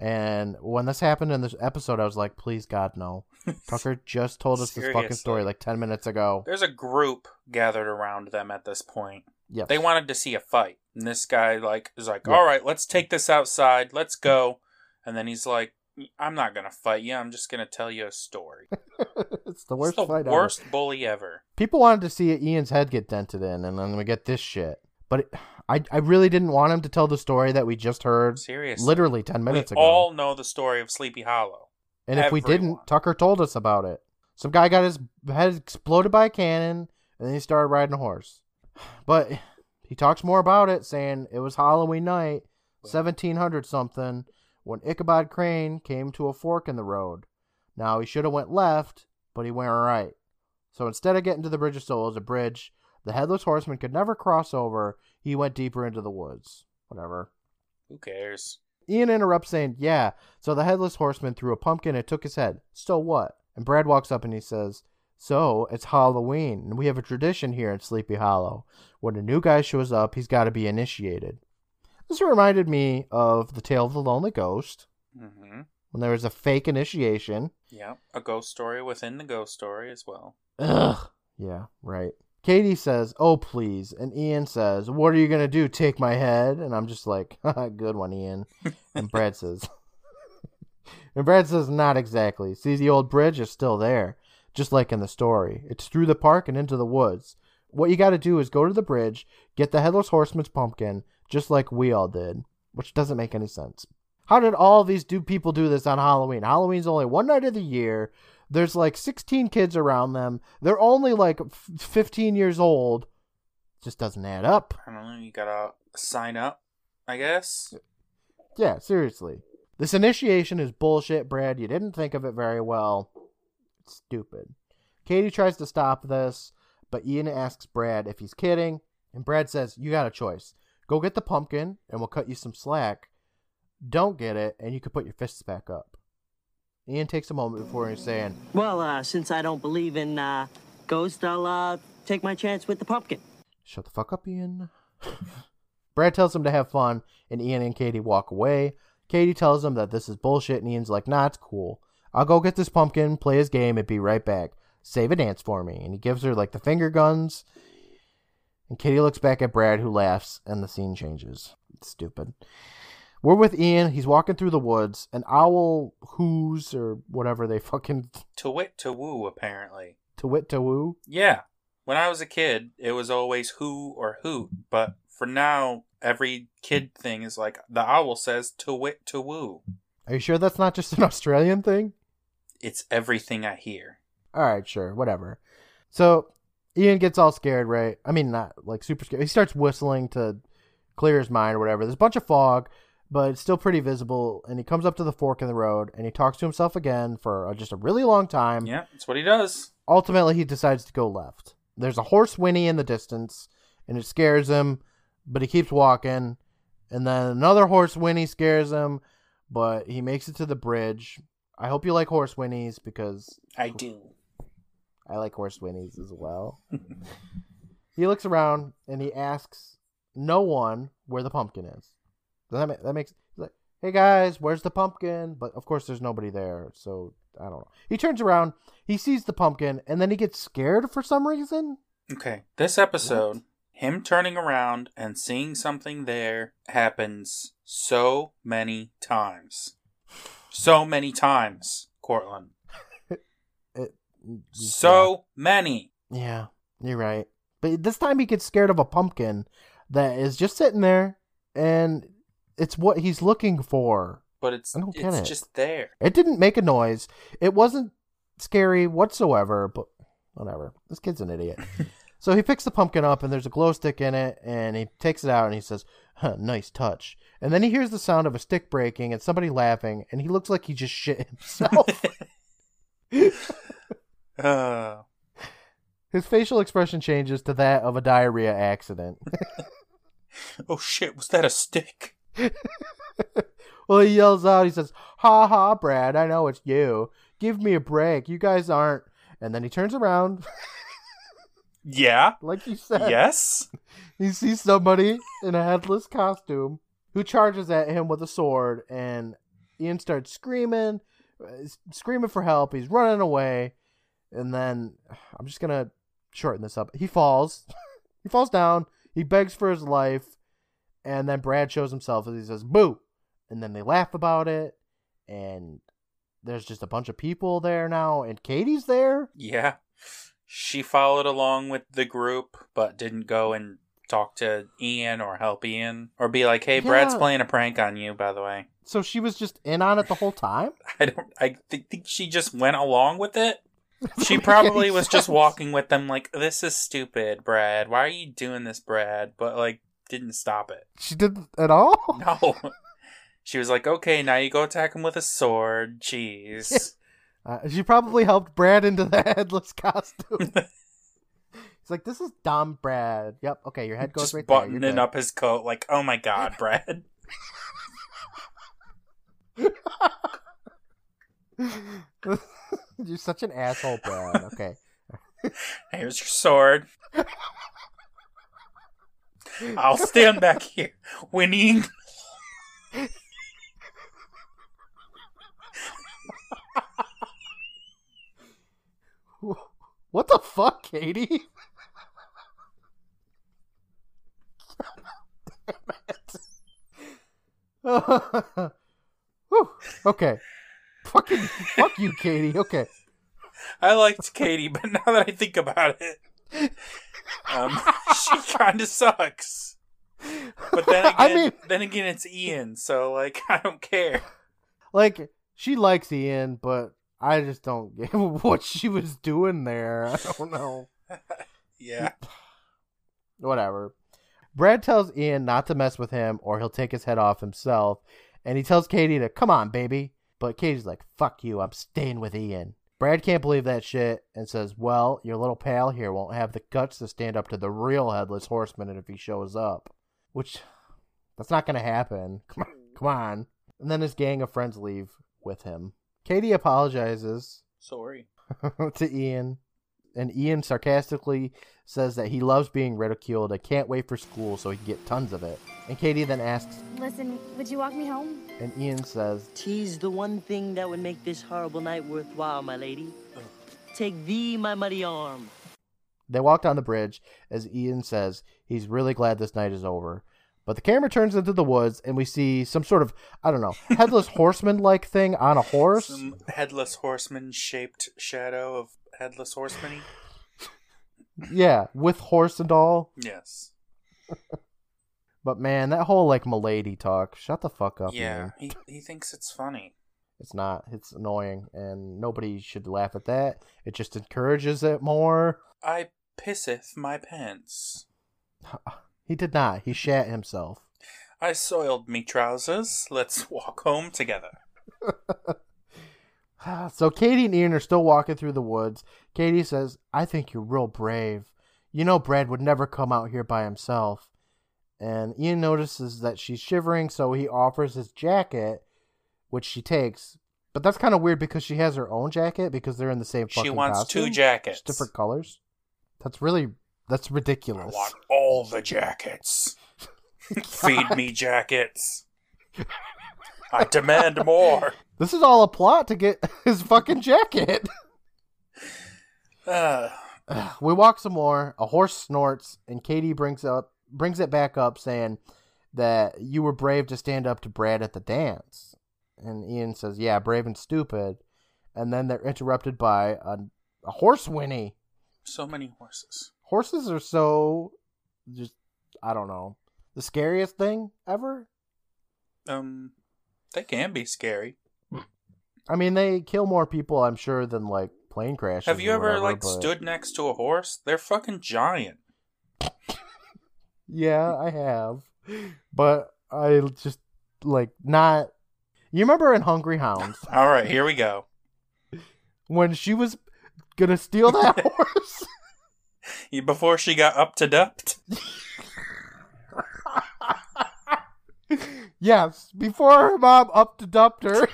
And when this happened in this episode, I was like, Please, God, no. Tucker just told us this fucking story like 10 minutes ago. There's a group gathered around them at this point. Yes. They wanted to see a fight, and this guy like is like, Yeah. "All right, let's take this outside. Let's go." And then he's like, "I'm not gonna fight you. I'm just gonna tell you a story." it's the worst It's the fight ever. worst bully ever. People wanted to see Ian's head get dented in, and then we get this shit. But it, I, I really didn't want him to tell the story that we just heard Seriously, literally 10 we minutes ago. all know the story of Sleepy Hollow. and if we didn't, Tucker told us about it. Some guy got his head exploded by a cannon, and then he started riding a horse. But he talks more about it, saying it was Halloween night, 1700 something, when Ichabod Crane came to a fork in the road. Now he should have went left, but he went right. So instead of getting to the Bridge of Souls, a bridge the headless horseman could never cross over, he went deeper into the woods. Whatever. Who cares? Ian interrupts saying, Yeah, so the headless horseman threw a pumpkin and took his head. So what? And Brad walks up and he says, So it's Halloween, and we have a tradition here in Sleepy Hollow. When a new guy shows up, he's got to be initiated. This reminded me of the tale of the lonely ghost, Mm-hmm. when there was a fake initiation. Yeah, a ghost story within the ghost story as well. Ugh. Yeah, right. Katie says, Oh, please. And Ian says, What are you going to do? Take my head? And I'm just like, Good one, Ian. And Brad says, And Brad says, Not exactly. See, the old bridge is still there, just like in the story. It's through the park and into the woods. What you got to do is go to the bridge, get the headless horseman's pumpkin, just like we all did, which doesn't make any sense. How did all these do people do this on Halloween? Halloween's only one night of the year. There's like 16 kids around them. They're only like f- 15 years old. Just doesn't add up. I don't know. You gotta sign up, I guess. Yeah, seriously. This initiation is bullshit, Brad. You didn't think of it very well. It's stupid. Katie tries to stop this, but Ian asks Brad if he's kidding, and Brad says, You got a choice. Go get the pumpkin, and we'll cut you some slack. Don't get it, and you can put your fists back up. Ian takes a moment before he's saying, Well, uh, since I don't believe in uh, ghosts, I'll uh, take my chance with the pumpkin. Shut the fuck up, Ian. Brad tells him to have fun, and Ian and Katie walk away. Katie tells him that this is bullshit, and Ian's like, nah, it's cool. I'll go get this pumpkin, play his game, and be right back. Save a dance for me. And he gives her, like, the finger guns. And Katie looks back at Brad, who laughs, and the scene changes. It's stupid. We're with Ian. He's walking through the woods. An owl whoos, or whatever they fucking To wit to woo, apparently. to wit to woo. Yeah. When I was a kid, it was always who or hoot, but for now, every kid thing is like the owl says to wit to woo. Are you sure that's not just an Australian thing? It's everything I hear. All right, sure, whatever. So Ian gets all scared, right? I mean, not like super scared. He starts whistling to clear his mind or whatever. There's a bunch of fog, but it's still pretty visible. And he comes up to the fork in the road and he talks to himself again for uh, just a really long time. Yeah, that's what he does. Ultimately, he decides to go left. There's a horse whinny in the distance, and it scares him, but he keeps walking. And then another horse whinny scares him, but he makes it to the bridge. I hope you like horse whinnies because I do. I like horse whinnies as well. he looks around and he asks no one where the pumpkin is. Does that make, that makes he's like, hey guys, where's the pumpkin? But of course, there's nobody there, so I don't know. He turns around, he sees the pumpkin, and then he gets scared for some reason. Okay, this episode, him turning around and seeing something there happens so many times. So many times, Courtland. It, So many. yeah, you're right. But this time he gets scared of a pumpkin that is just sitting there, and it's what he's looking for. But it's I don't get it's it. just there. It didn't make a noise. It wasn't scary whatsoever, but whatever. This kid's an idiot. so he picks the pumpkin up and there's a glow stick in it and he takes it out and he says, huh, nice touch. And then he hears the sound of a stick breaking and somebody laughing and he looks like he just shit himself. Uh, His facial expression changes to that of a diarrhea accident. oh shit, was that a stick? well, he yells out, he says, Ha ha, Brad, I know it's you. Give me a break. You guys aren't. And then he turns around, Yeah. like you said. Yes. he sees somebody in a headless costume who charges at him with a sword, and Ian starts screaming, screaming for help. He's running away, and then I'm just gonna shorten this up. He falls, he falls down. He begs for his life, and then Brad shows himself as he says "boo," and then they laugh about it, and there's just a bunch of people there now, and Katie's there. Yeah. She followed along with the group, but didn't go and talk to Ian or help Ian or be like, "Hey, Brad's playing a prank on you." By the way, So she was just in on it the whole time. I don't. I th- think she just went along with it. She probably was just walking with them, like, "This is stupid, Brad. Why are you doing this, Brad?" But like, didn't stop it. She didn't at all. No. She was like, "Okay, now you go attack him with a sword." Jeez. Uh, she probably helped Brad into the headless costume. He's like, "This is dumb, Brad." Yep. Okay, your head goes just right buttoning up his coat, like, "Oh my god, Brad." You're such an asshole, Brad. Okay. Here's your sword. I'll stand back here whinnying. What the fuck, Katie? Damn it. Okay. Fucking fuck you, Katie. Okay. I liked Katie, but now that I think about it, Um, she kind of sucks. But then again, I mean- then again, it's Ian, so like I don't care. Like she likes Ian, but I just don't get what she was doing there. I don't know. Yeah, Whatever. Brad tells Ian not to mess with him or he'll take his head off himself, and he tells Katie to come on, baby. But Katie's like, "Fuck you, I'm staying with Ian." Brad can't believe that shit and says, "Well, your little pal here won't have the guts to stand up to the real headless horseman if he shows up." Which that's not going to happen. Come on. Come on. And then his gang of friends leave with him. Katie apologizes sorry. to Ian, and Ian sarcastically says that he loves being ridiculed and can't wait for school so he can get tons of it. And Katie then asks, Listen, would you walk me home? and Ian says, Tease the one thing that would make this horrible night worthwhile, my lady. Take thee, my muddy arm. They walk down the bridge as Ian says he's really glad this night is over. But the camera turns into the woods and we see some sort of, I don't know, headless horseman like thing on a horse. Some headless horseman shaped shadow of headless horseman. Yeah, with horse and all. Yes. But man, that whole like milady talk, shut the fuck up. Yeah, he he thinks it's funny. It's not. It's annoying and nobody should laugh at that. It just encourages it more. I pisseth my pants. He did not. He shat himself. I soiled me trousers. Let's walk home together. So Katie and Ian are still walking through the woods. Katie says, I think you're real brave. You know Brad would never come out here by himself. And Ian notices that she's shivering, so he offers his jacket, which she takes. But that's kind of weird because she has her own jacket because they're in the same Fucking She wants costume, two jackets. different colors. That's really that's ridiculous. I want all the jackets. Feed me jackets. I demand more. This is all a plot to get his fucking jacket. Uh, we walk some more. A horse snorts, and Katie brings up brings it back up, saying that you were brave to stand up to Brad at the dance. And Ian says, "Yeah, brave and stupid." And then they're interrupted by a, a horse whinny. so many horses. Horses are so just I don't know the scariest thing ever. Um, they can be scary. I mean, they kill more people, I'm sure, than like plane crashes. Have you ever whatever, like but- stood next to a horse? They're fucking giant. Yeah, I have, but I just like not. You remember in Hungry Hounds All right, here we go. when she was gonna steal that horse? Before she got up to dupped. yes, before her mom up to dumped her.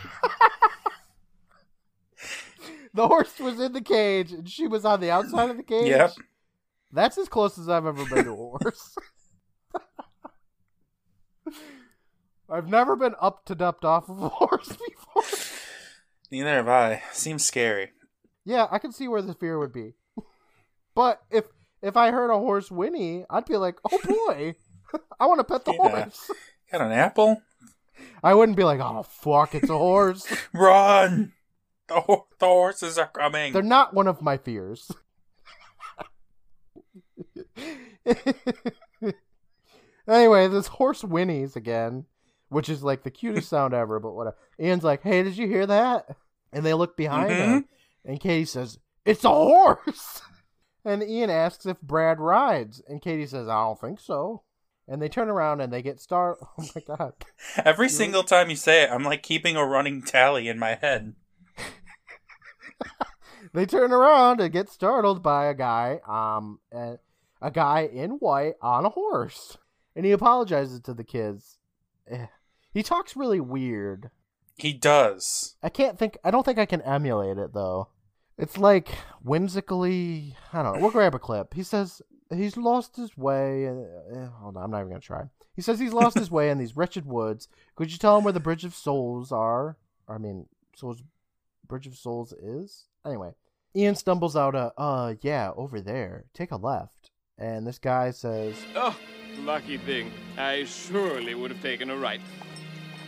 The horse was in the cage and she was on the outside of the cage. Yep. That's as close as I've ever been to a horse. I've never been up to dumped off of a horse before. Neither have I. Seems scary. Yeah, I can see where the fear would be. But if if I heard a horse whinny, I'd be like, "Oh boy, I want to pet the Yeah. horse." Got an apple? I wouldn't be like, "Oh fuck, it's a horse." Run! The, ho- the horses are coming. They're not one of my fears. anyway, this horse whinnies again, which is like the cutest sound ever, but whatever. Ian's like, hey, did you hear that? And they look behind mm-hmm. him, and Katie says, it's a horse! And Ian asks if Brad rides, and Katie says, I don't think so. And they turn around and they get star. Oh my god. Every single time you say it, I'm like keeping a running tally in my head. They turn around and get startled by a guy, um, a, a guy in white on a horse, and he apologizes to the kids. Eh. He talks really weird. He does. I can't think. I don't think I can emulate it though. It's like whimsically. I don't know. We'll grab a clip. He says he's lost his way. Eh, hold on, I'm not even gonna try. He says he's lost his way in these wretched woods. Could you tell him where the Bridge of Souls are? I mean, Souls, Bridge of Souls is. Anyway, Ian stumbles out a, uh, yeah, over there. Take a left. And this guy says, Oh, lucky thing. I surely would have taken a right.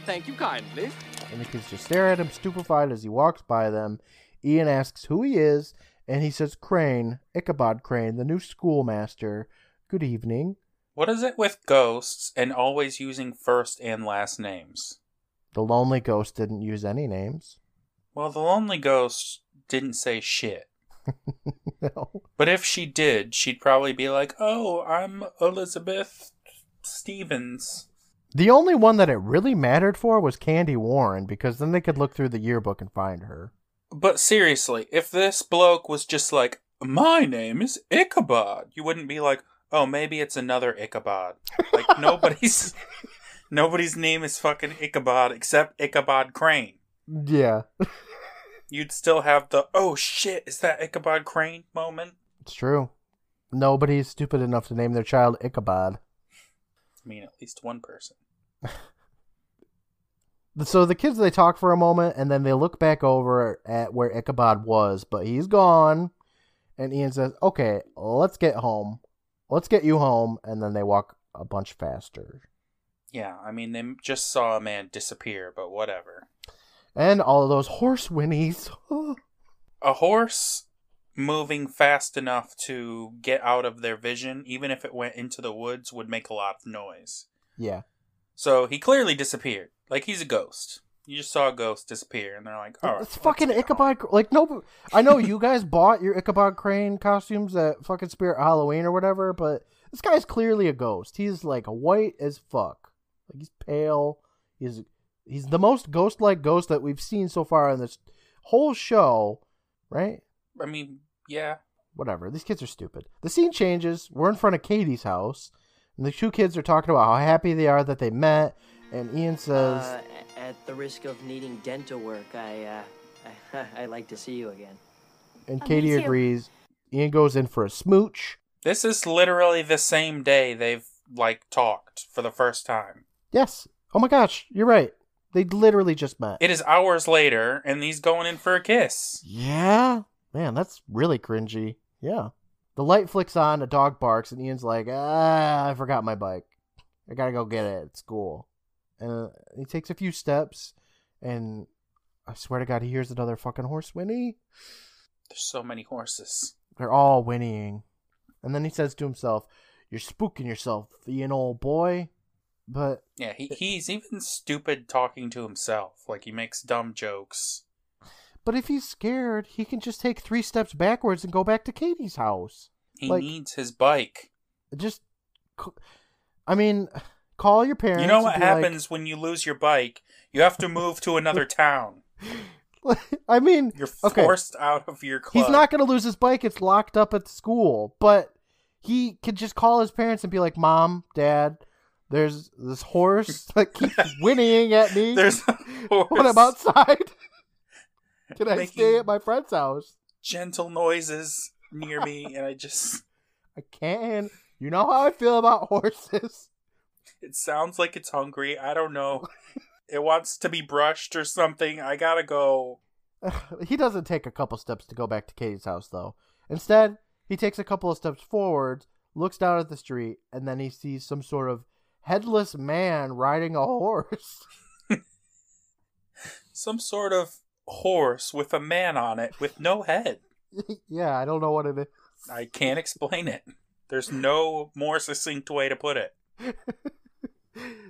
Thank you kindly. and the kids just stare at him stupefied as he walks by them. Ian asks who he is, and he says, Crane, Ichabod Crane, the new schoolmaster. Good evening. What is it with ghosts and always using first and last names? The lonely ghost didn't use any names. Well, the lonely ghost didn't say shit. no. But if she did, she'd probably be like, "Oh, I'm Elizabeth Stevens." The only one that it really mattered for was Candy Warren because then they could look through the yearbook and find her. But seriously, if this bloke was just like, "My name is Ichabod," you wouldn't be like, "Oh, maybe it's another Ichabod." Like nobody's nobody's name is fucking Ichabod except Ichabod Crane. Yeah, You'd still have the "Oh shit, is that Ichabod Crane?" moment. it's true. Nobody's stupid enough to name their child Ichabod. I mean, at least one person. So the kids they talk for a moment and then they look back over at where Ichabod was, but he's gone. And Ian says, "Okay, let's get home. Let's get you home." And then they walk a bunch faster. Yeah, I mean, they just saw a man disappear, but whatever. And all of those horse whinnies. A horse moving fast enough to get out of their vision, even if it went into the woods, would make a lot of noise. yeah. So he clearly disappeared. Like he's a ghost. You just saw a ghost disappear, and they're like, "Oh, it's fucking Ichabod. Cr- Like no, I know you guys bought your Ichabod Crane costumes at fucking Spirit Halloween or whatever, but this guy's clearly a ghost. He's like white as fuck. Like he's pale. He's he's the most ghost-like ghost that we've seen so far in this whole show, right? I mean, yeah, Whatever. These kids are stupid. The scene changes. We're in front of Katie's house, and the two kids are talking about how happy they are that they met. And Ian says, Uh, at the risk of needing dental work, I, uh, I, I'd like to see you again. and Oh, Katie me agrees. Ian goes in for a smooch. this is literally the same day they've like talked for the first time. Yes. Oh my gosh, you're right. They literally just met. It is hours later, and he's going in for a kiss. yeah? Man, that's really cringy. Yeah. The light flicks on, a dog barks, and Ian's like, ah, I forgot my bike. I gotta go get it at school. And uh, he takes a few steps, and I swear to God, he hears another fucking horse whinny. There's so many horses. They're all whinnying. And then he says to himself, You're spooking yourself, Ian, old boy. But Yeah, he, he's even stupid talking to himself. Like he makes dumb jokes. but if he's scared, he can just take three steps backwards and go back to Katie's house. He Like- needs his bike. Just, I mean, call your parents. You know what be like- happens when you lose your bike? You have to move to another town. I mean, You're okay. forced out of your club. He's not going to lose his bike. It's locked up at school. But he could just call his parents and be like, Mom, Dad, there's this horse that keeps whinnying at me There's a horse when I'm outside. Can I stay at my friend's house? gentle noises near me, and I just. I can't. You know how I feel about horses. It sounds like it's hungry. I don't know. It wants to be brushed or something. I gotta go. he doesn't take a couple steps to go back to Katie's house, though. Instead, he takes a couple of steps forward, looks down at the street, and then he sees some sort of headless man riding a horse. Some sort of horse with a man on it with no head. yeah, I don't know what it is. I can't explain it. There's no more succinct way to put it.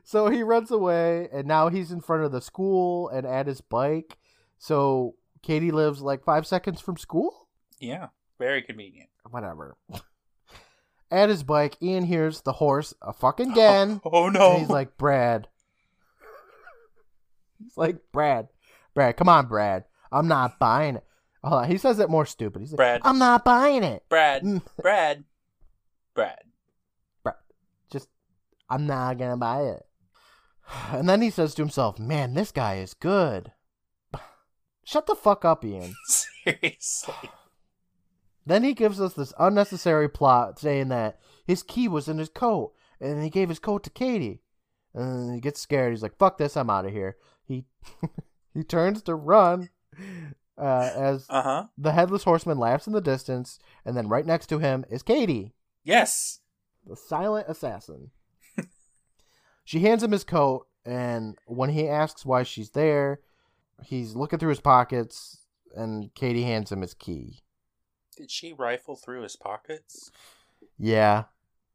so he runs away, and now he's in front of the school and at his bike. So Katie lives like five seconds from school? Yeah, very convenient. Whatever. At his bike, Ian hears the horse a fucking again. Oh no! And he's like, Brad. He's like, Brad. Brad, come on, Brad. I'm not buying it. Hold on. He says it more stupid. He's like, Brad. I'm not buying it. Brad, Mm. Brad, Brad. Brad. Just, I'm not going to buy it. And then he says to himself, man, this guy is good. Shut the fuck up, Ian. Seriously. Then he gives us this unnecessary plot saying that his key was in his coat, and he gave his coat to Katie. And he gets scared. He's like, "Fuck this! I'm out of here." He he turns to run uh, as Uh huh. the headless horseman laughs in the distance, and then right next to him is Katie, Yes. the silent assassin. she hands him his coat, and when he asks why she's there, he's looking through his pockets, and Katie hands him his key. Did she rifle through his pockets? Yeah,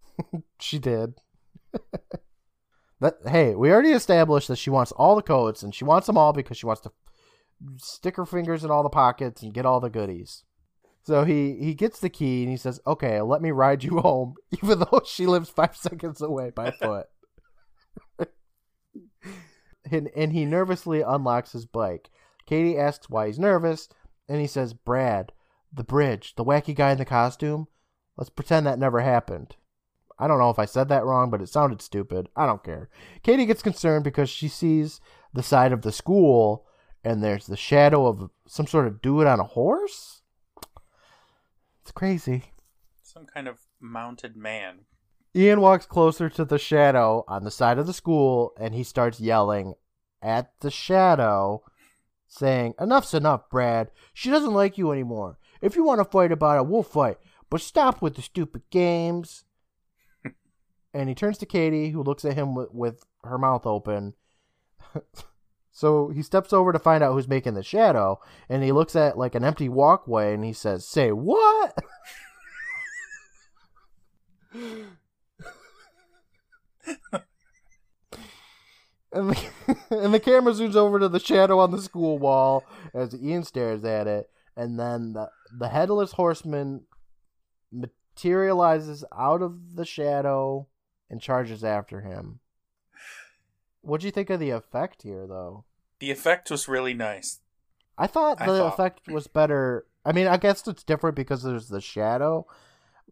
she did. but hey, we already established that she wants all the coats, and she wants them all because she wants to stick her fingers in all the pockets and get all the goodies. So he he gets the key and he says, "Okay, let me ride you home," even though she lives five seconds away by foot. and, and he nervously unlocks his bike. Katie asks why he's nervous, and he says, "Brad, the bridge, the wacky guy in the costume. Let's pretend that never happened." I don't know if I said that wrong, but it sounded stupid. I don't care. Katie gets concerned because she sees the side of the school and there's the shadow of some sort of dude on a horse. It's crazy. Some kind of mounted man. Ian walks closer to the shadow on the side of the school and he starts yelling at the shadow, saying, Enough's enough, Brad. She doesn't like you anymore. If you want to fight about it, we'll fight. But stop with the stupid games. and he turns to Katie, who looks at him with, with her mouth open. so he steps over to find out who's making the shadow, and he looks at like an empty walkway and he says, Say what? and the, and the camera zooms over to the shadow on the school wall as Ian stares at it, and then the the headless horseman materializes out of the shadow and charges after him. What do you think of the effect here, though? The effect was really nice. I thought I the thought- effect was better. I mean, I guess it's different because there's the shadow.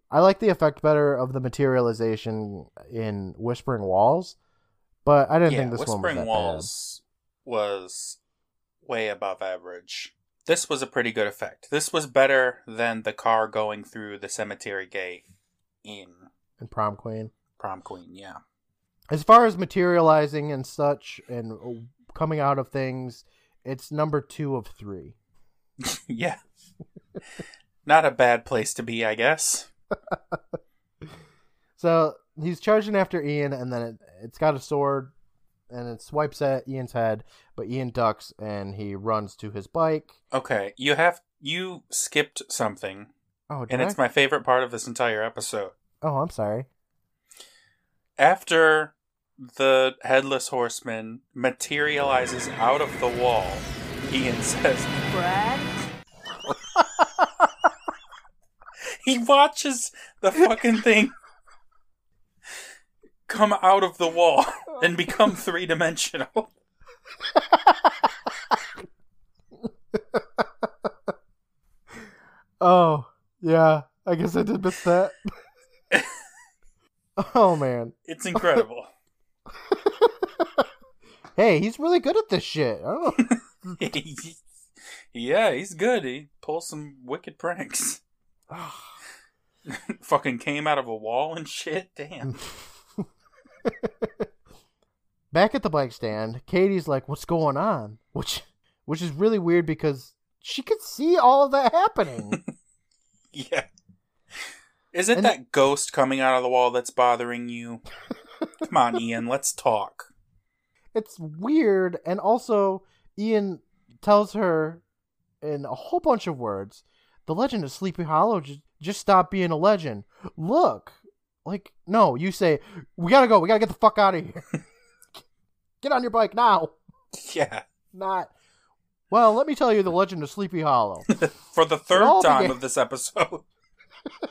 I like the effect better of the materialization in Whispering Walls, but I didn't yeah, think this one was Whispering that Walls was way above average. This was a pretty good effect. This was better than the car going through the cemetery gate in in Prom Queen. Prom Queen. Yeah. As far as materializing and such and coming out of things, it's number two of three. yeah. Not a bad place to be, I guess. So he's charging after Ian, and then it, it's got a sword, and it swipes at Ian's head, but Ian ducks and he runs to his bike. Okay, you have you skipped something, Oh, did and I? it's my favorite part of this entire episode. Oh, I'm sorry. After the headless horseman materializes out of the wall, Ian says, Brad? he watches the fucking thing come out of the wall and become three dimensional. Oh, yeah. I guess I did miss that. oh man. It's incredible. Hey, he's really good at this shit. I don't know. yeah, he's good. He pulls some wicked pranks. fucking came out of a wall and shit. Damn. Back at the bike stand, Katie's like, "What's going on?" Which, which is really weird because she could see all of that happening. Yeah. Is it And- that ghost coming out of the wall that's bothering you? Come on, Ian, let's talk. it's weird, and also Ian tells her in a whole bunch of words, "The legend of Sleepy Hollow just just stopped being a legend." Look, like no, you say we gotta go. We gotta get the fuck out of here. get on your bike now. Yeah. Not. Well, let me tell you the legend of Sleepy Hollow. For the third time began- of this episode.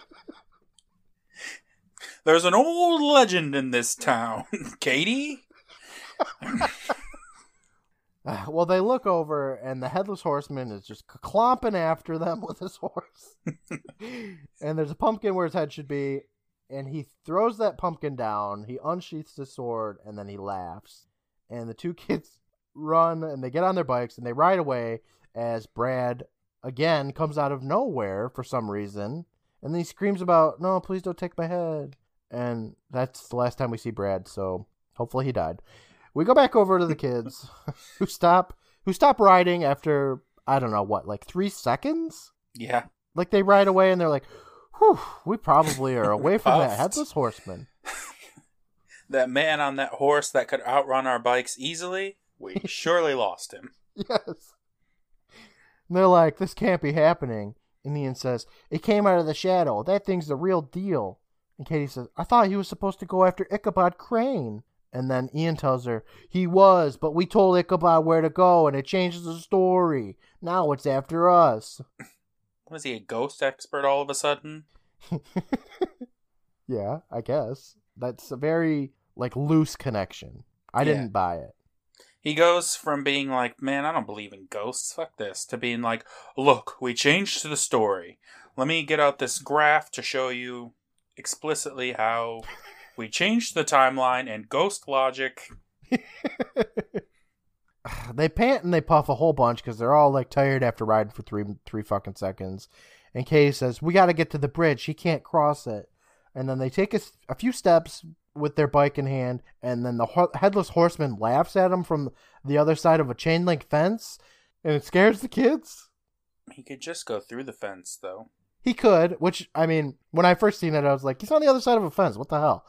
There's an old legend in this town. Katie? Well, they look over, and the headless horseman is just clomping after them with his horse. and there's a pumpkin where his head should be, and he throws that pumpkin down. He unsheaths his sword, and then he laughs. And the two kids run, and they get on their bikes, and they ride away as Brad again comes out of nowhere for some reason, and then he screams about, "No, please don't take my head." And that's the last time we see Brad. So hopefully he died. We go back over to the kids who stop who stop riding after I don't know what, like three seconds. Yeah. Like they ride away and they're like, "Whew, we probably are away from that headless horseman." That man on that horse that could outrun our bikes easily, we surely lost him. Yes. And they're like, "This can't be happening." And Ian says, It came out of the shadow. That thing's the real deal. And Katie says, I thought he was supposed to go after Ichabod Crane. And then Ian tells her, He was, but we told Ichabod where to go, and it changes the story. Now it's after us. Was he a ghost expert all of a sudden? yeah, I guess. That's a very, like, loose connection. I Yeah. didn't buy it. He goes from being like, man, I don't believe in ghosts, fuck this, to being like, look, we changed the story. Let me get out this graph to show you explicitly how we changed the timeline and ghost logic. they pant and they puff a whole bunch because they're all like tired after riding for three three fucking seconds. And Katie says, "We got to get to the bridge. He can't cross it." And then they take a, a few steps with their bike in hand, and then the ho- headless horseman laughs at them from the other side of a chain link fence, and it scares the kids. He could just go through the fence, though. He could, which I mean, when I first seen it, I was like, he's on the other side of a fence. What the hell?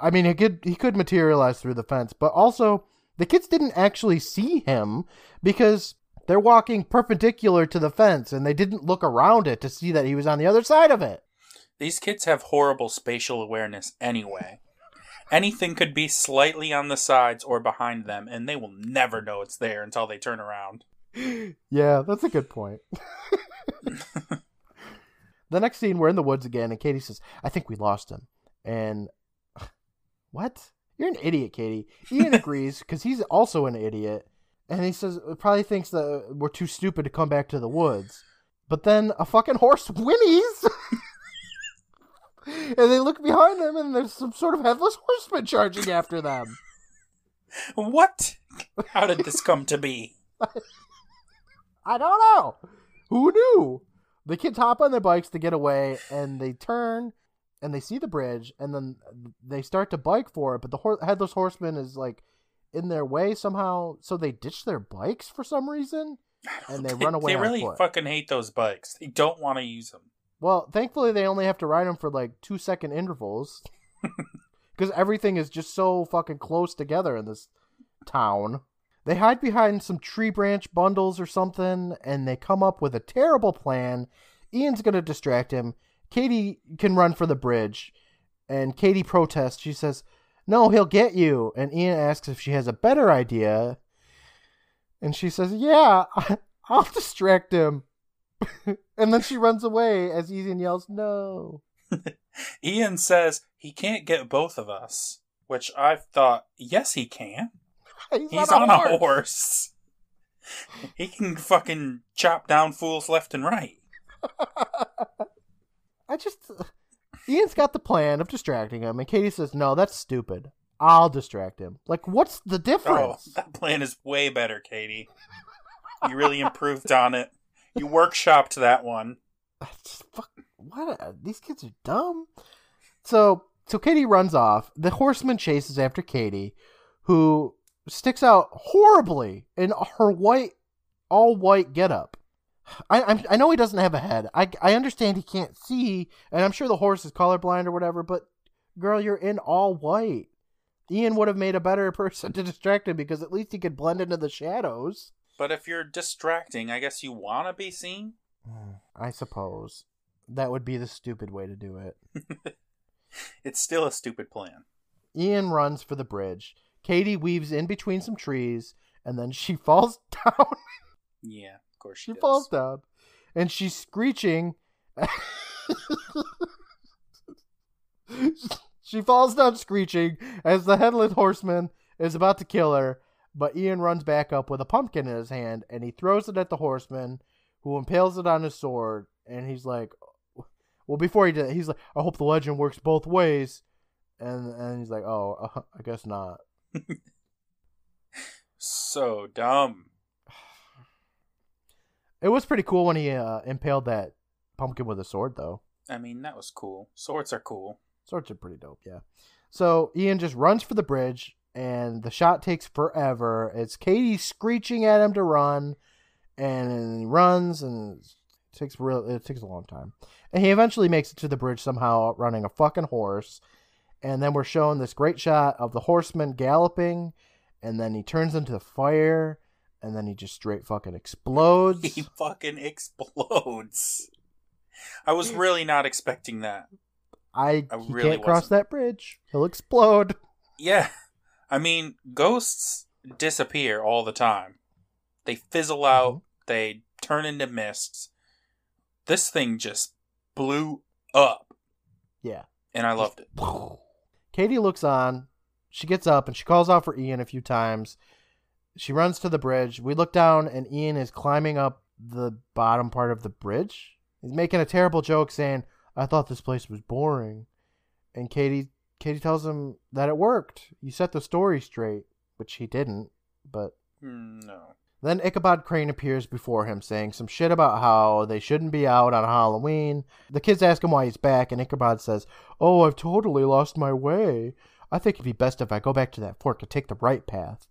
I mean, he could he could materialize through the fence, but also the kids didn't actually see him because they're walking perpendicular to the fence, and they didn't look around it to see that he was on the other side of it. These kids have horrible spatial awareness anyway. Anything could be slightly on the sides or behind them, and they will never know it's there until they turn around. Yeah, that's a good point. the next scene, we're in the woods again, and Katie says, "I think we lost him." And what? You're an idiot, Katie. Ian agrees because he's also an idiot, and he says uh, probably thinks that we're too stupid to come back to the woods. But then a fucking horse whinnies, and they look behind them, and there's some sort of headless horseman charging after them. What? How did this come to be? I don't know. Who knew? The kids hop on their bikes to get away, and they turn and they see the bridge, and then they start to bike for it. But the hor- headless horseman is like in their way somehow, so they ditch their bikes for some reason, and they run away They really foot. fucking hate those bikes. They don't want to use them. Well, thankfully they only have to ride them for like two second intervals, because everything is just so fucking close together in this town. They hide behind some tree branch bundles or something, and they come up with a terrible plan. Ian's gonna distract him. Katie can run for the bridge, and Katie protests. She says, "No, he'll get you." And Ian asks if she has a better idea, and she says, "Yeah, I'll distract him." and then she runs away as Ian yells, "No!" Ian says he can't get both of us, which I've thought, yes, he can. He's, He's on, on a horse. horse. He can fucking chop down fools left and right. I just Ian's got the plan of distracting him, and Katie says, "No, that's stupid. I'll distract him." Like, what's the Oh, difference? that plan is way better, Katie. You really improved on it. You workshopped that one. Fuck, what? These kids are dumb. So, so Katie runs off. The horseman chases after Katie, who sticks out horribly in her white, all white getup. I I'm, I know he doesn't have a head. I I understand he can't see, and I'm sure the horse is colorblind or whatever. But girl, you're in all white. Ian would have made a better person to distract him because at least he could blend into the shadows. But if you're distracting, I guess you want to be seen? I suppose that would be the stupid way to do it. It's still a stupid plan. Ian runs for the bridge. Katie weaves in between some trees, and then she falls down. Yeah, of course she, she falls down, and she's screeching. she falls down screeching as the headless horseman is about to kill her. But Ian runs back up with a pumpkin in his hand, and he throws it at the horseman, who impales it on his sword. And he's like, "Well, before he did, he's like, I hope the legend works both ways." And and he's like, "Oh, uh, I guess not." So dumb. It was pretty cool when he uh, impaled that pumpkin with a sword, though. I mean, that was cool. Swords are cool. Swords are pretty dope, yeah. So Ian just runs for the bridge, and the shot takes forever. It's Katie screeching at him to run, and he runs, and it takes real. It takes a long time, and he eventually makes it to the bridge somehow, running a fucking horse. And then we're shown this great shot of the horseman galloping, and then he turns into the fire, and then he just straight fucking explodes. He fucking explodes. I was really not expecting that. I, I really can't cross wasn't. that bridge. He'll explode. Yeah. I mean, ghosts disappear all the time. They fizzle mm-hmm. out, they turn into mists. This thing just blew up, Yeah. and I loved it. Katie looks on. She gets up and she calls out for Ian a few times. She runs to the bridge. We look down and Ian is climbing up the bottom part of the bridge. He's making a terrible joke saying, "I thought this place was boring." And Katie Katie tells him that it worked. You set the story straight, which he didn't, but Mm, No. then Ichabod Crane appears before him, saying some shit about how they shouldn't be out on Halloween. The kids ask him why he's back, and Ichabod says, Oh, I've totally lost my way. I think it'd be best if I go back to that fork and take the right path.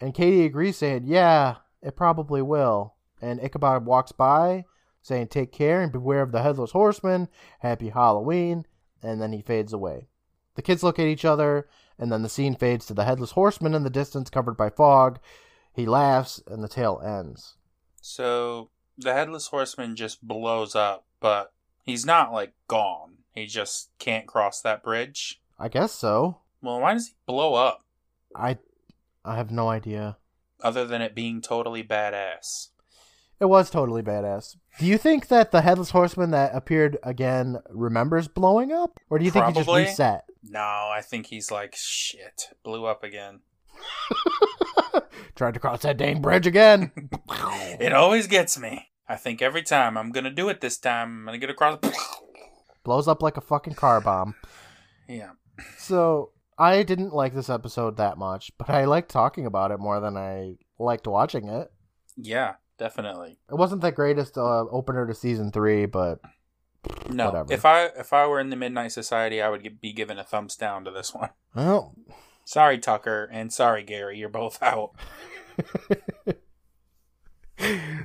And Katie agrees, saying, Yeah, it probably will. And Ichabod walks by, saying, Take care and beware of the headless horseman. Happy Halloween. And then he fades away. The kids look at each other, and then the scene fades to the headless horseman in the distance, covered by fog. He laughs, and the tale ends. So the headless horseman just blows up, but he's not like gone. He just can't cross that bridge. I guess so. Well, why does he blow up? I, I have no idea. Other than it being totally badass. It was totally badass. Do you think that the headless horseman that appeared again remembers blowing up, or do you think he just reset? No, I think he's like, shit, blew up again. Tried to cross that dang bridge again. It always gets me. I think every time I'm gonna do it this time, I'm gonna get across. Blows up like a fucking car bomb. yeah. So I didn't like this episode that much, but I liked talking about it more than I liked watching it. Yeah, definitely. It wasn't the greatest uh, opener to season three, but No, Whatever. if I if I were in the Midnight Society, I would be given a thumbs down to this one. well, oh. Sorry, Tucker, and sorry, Gary. You're both out.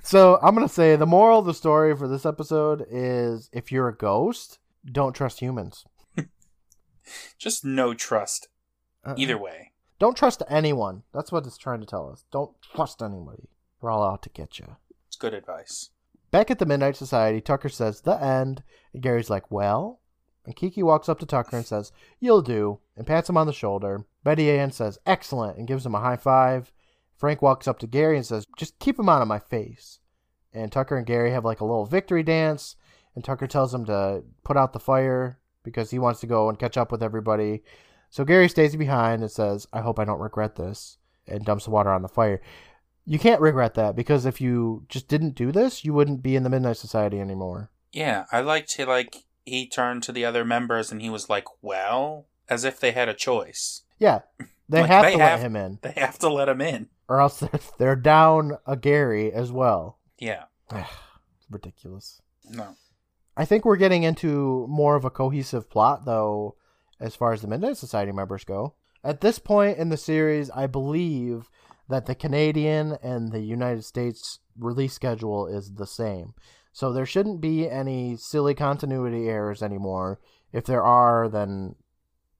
so I'm gonna say the moral of the story for this episode is: if you're a ghost, don't trust humans. Just no trust Uh-uh. either way. Don't trust anyone. That's what it's trying to tell us. Don't trust anybody. We're all out to get you. It's good advice. Back at the Midnight Society, Tucker says, the end. And Gary's like, well? And Kiki walks up to Tucker and says, you'll do, and pats him on the shoulder. Betty Ann says, excellent, and gives him a high five. Frank walks up to Gary and says, just keep him out of my face. And Tucker and Gary have like a little victory dance. And Tucker tells him to put out the fire because he wants to go and catch up with everybody. So Gary stays behind and says, I hope I don't regret this, and dumps the water on the fire. You can't regret that because if you just didn't do this, you wouldn't be in the Midnight Society anymore. Yeah, I liked he like he turned to the other members and he was like, "Well," as if they had a choice. Yeah, they Like, have they to have- let him in, They have to let him in. or else they're, they're down a Gary as well. Yeah. Ridiculous. No. I think we're getting into more of a cohesive plot, though, as far as the Midnight Society members go. At this point in the series, I believe that the Canadian and the United States release schedule is the same. So there shouldn't be any silly continuity errors anymore. If there are, then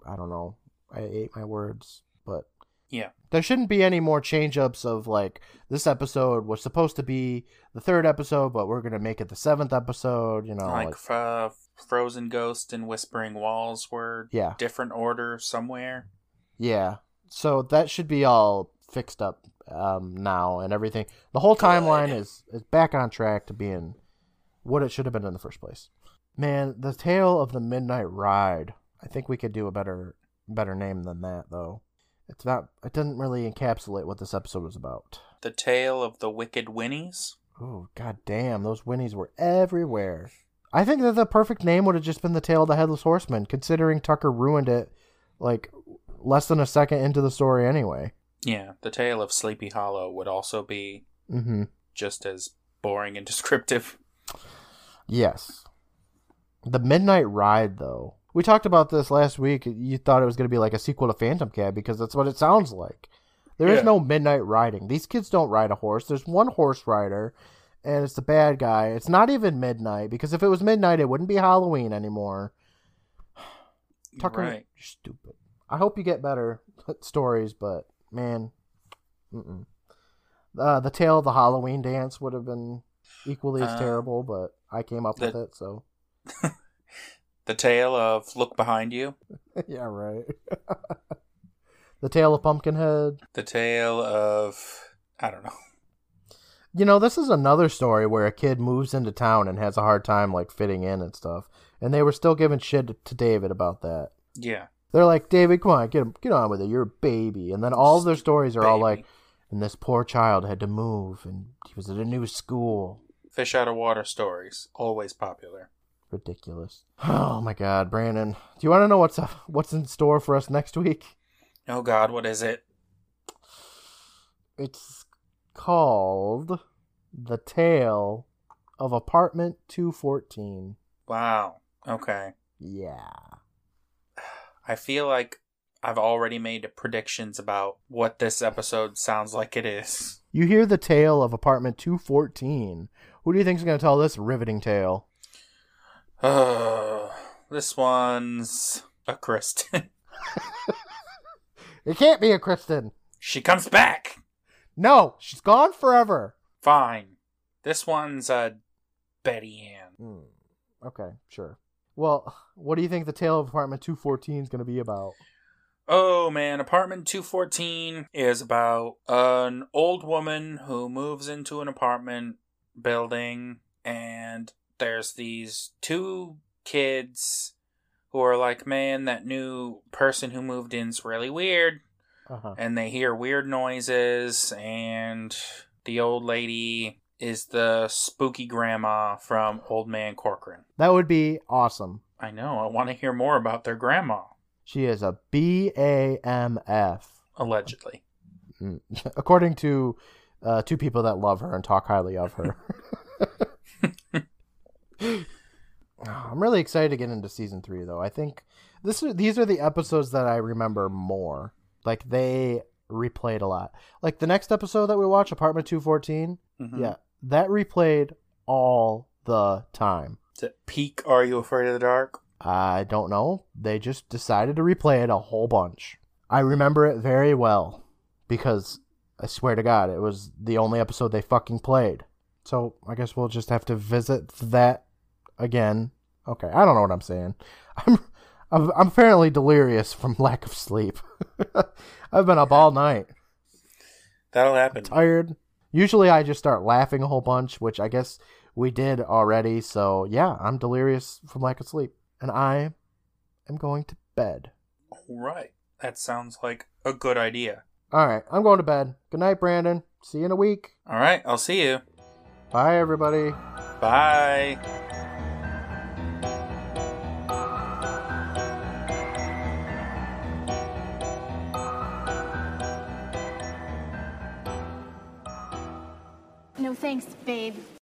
I don't know. I ate my words, but Yeah. there shouldn't be any more change ups of like this episode was supposed to be the third episode, but we're gonna make it the seventh episode. You know, like like- uh, Frozen Ghost and Whispering Walls were Yeah. different order somewhere. Yeah. So that should be all fixed up um, now and everything. The whole timeline is, is back on track to being what it should have been in the first place. Man, the tale of the midnight ride. I think we could do a better better name than that though. It's not it doesn't really encapsulate what this episode was about. The Tale of the Wicked Winnies. Oh god damn, those winnies were everywhere. I think that the perfect name would have just been the tale of the headless horseman, considering Tucker ruined it like less than a second into the story anyway. Yeah, the Tale of Sleepy Hollow would also be Mm-hmm. just as boring and descriptive. Yes. The Midnight Ride, though. We talked about this last week. You thought it was going to be like a sequel to Phantom Cab because that's what it sounds like. There is Yeah. no midnight riding. These kids don't ride a horse. There's one horse rider, and it's the bad guy. It's not even midnight because if it was midnight, it wouldn't be Halloween anymore. Tucker, right. you're stupid. I hope you get better stories, but man. Uh, the tale of the Halloween dance would have been equally as Uh, terrible, but I came up with it, so The tale of Look Behind You. yeah, right. the Tale of Pumpkinhead. The tale of. I don't know. You know, this is another story where a kid moves into town and has a hard time like fitting in and stuff. And they were still giving shit to David about that. Yeah. They're like, David, come on, get get on with it. You're a baby. And then all of their stories are all like, and this poor child had to move, and he was at a new school. Fish out of water stories. Always popular. Ridiculous. Oh my God, Brandon. Do you want to know what's uh, what's in store for us next week? Oh God, what is it? It's called The Tale of Apartment 214. Wow. Okay. Yeah. I feel like I've already made predictions about what this episode sounds like it is. You hear the tale of Apartment 214. Who do you think's going to tell this riveting tale? Oh, this one's a Kristen. It can't be a Kristen. she comes back. No, she's gone forever. Fine. This one's a Betty Ann. Hmm. Okay, sure. Well, what do you think the tale of Apartment 214 is going to be about? Oh man, apartment 214 is about an old woman who moves into an apartment building and there's these two kids who are like, "Man, that new person who moved in's really weird." Uh-huh. And they hear weird noises and the old lady is the spooky grandma from Old Man Corcoran. That would be awesome. I know, I want to hear more about their grandma, She is a B A M F. allegedly. Mm. According to uh, two people that love her and talk highly of her. I'm really excited to get into season three, though. I think this these are the episodes that I remember more. Like they replayed a lot. Like the next episode that we watch, Apartment Two Fourteen. Mhm. Yeah, that replayed all the time. Is it peak Are You Afraid of the Dark? I don't know. They just decided to replay it a whole bunch. I remember it very well because I swear to God, it was the only episode they fucking played. So I guess we'll just have to visit that again. Okay, I don't know what I'm saying. I'm I'm, I'm apparently delirious from lack of sleep. I've been up all night, That'll happen. tired. Usually I just start laughing a whole bunch, which I guess we did already. So yeah, I'm delirious from lack of sleep, and I am going to bed. All right. That sounds like a good idea. All right, I'm going to bed. Good night, Brandon. See you in a week. All right, I'll see you. Bye, everybody. Bye. Thanks, babe.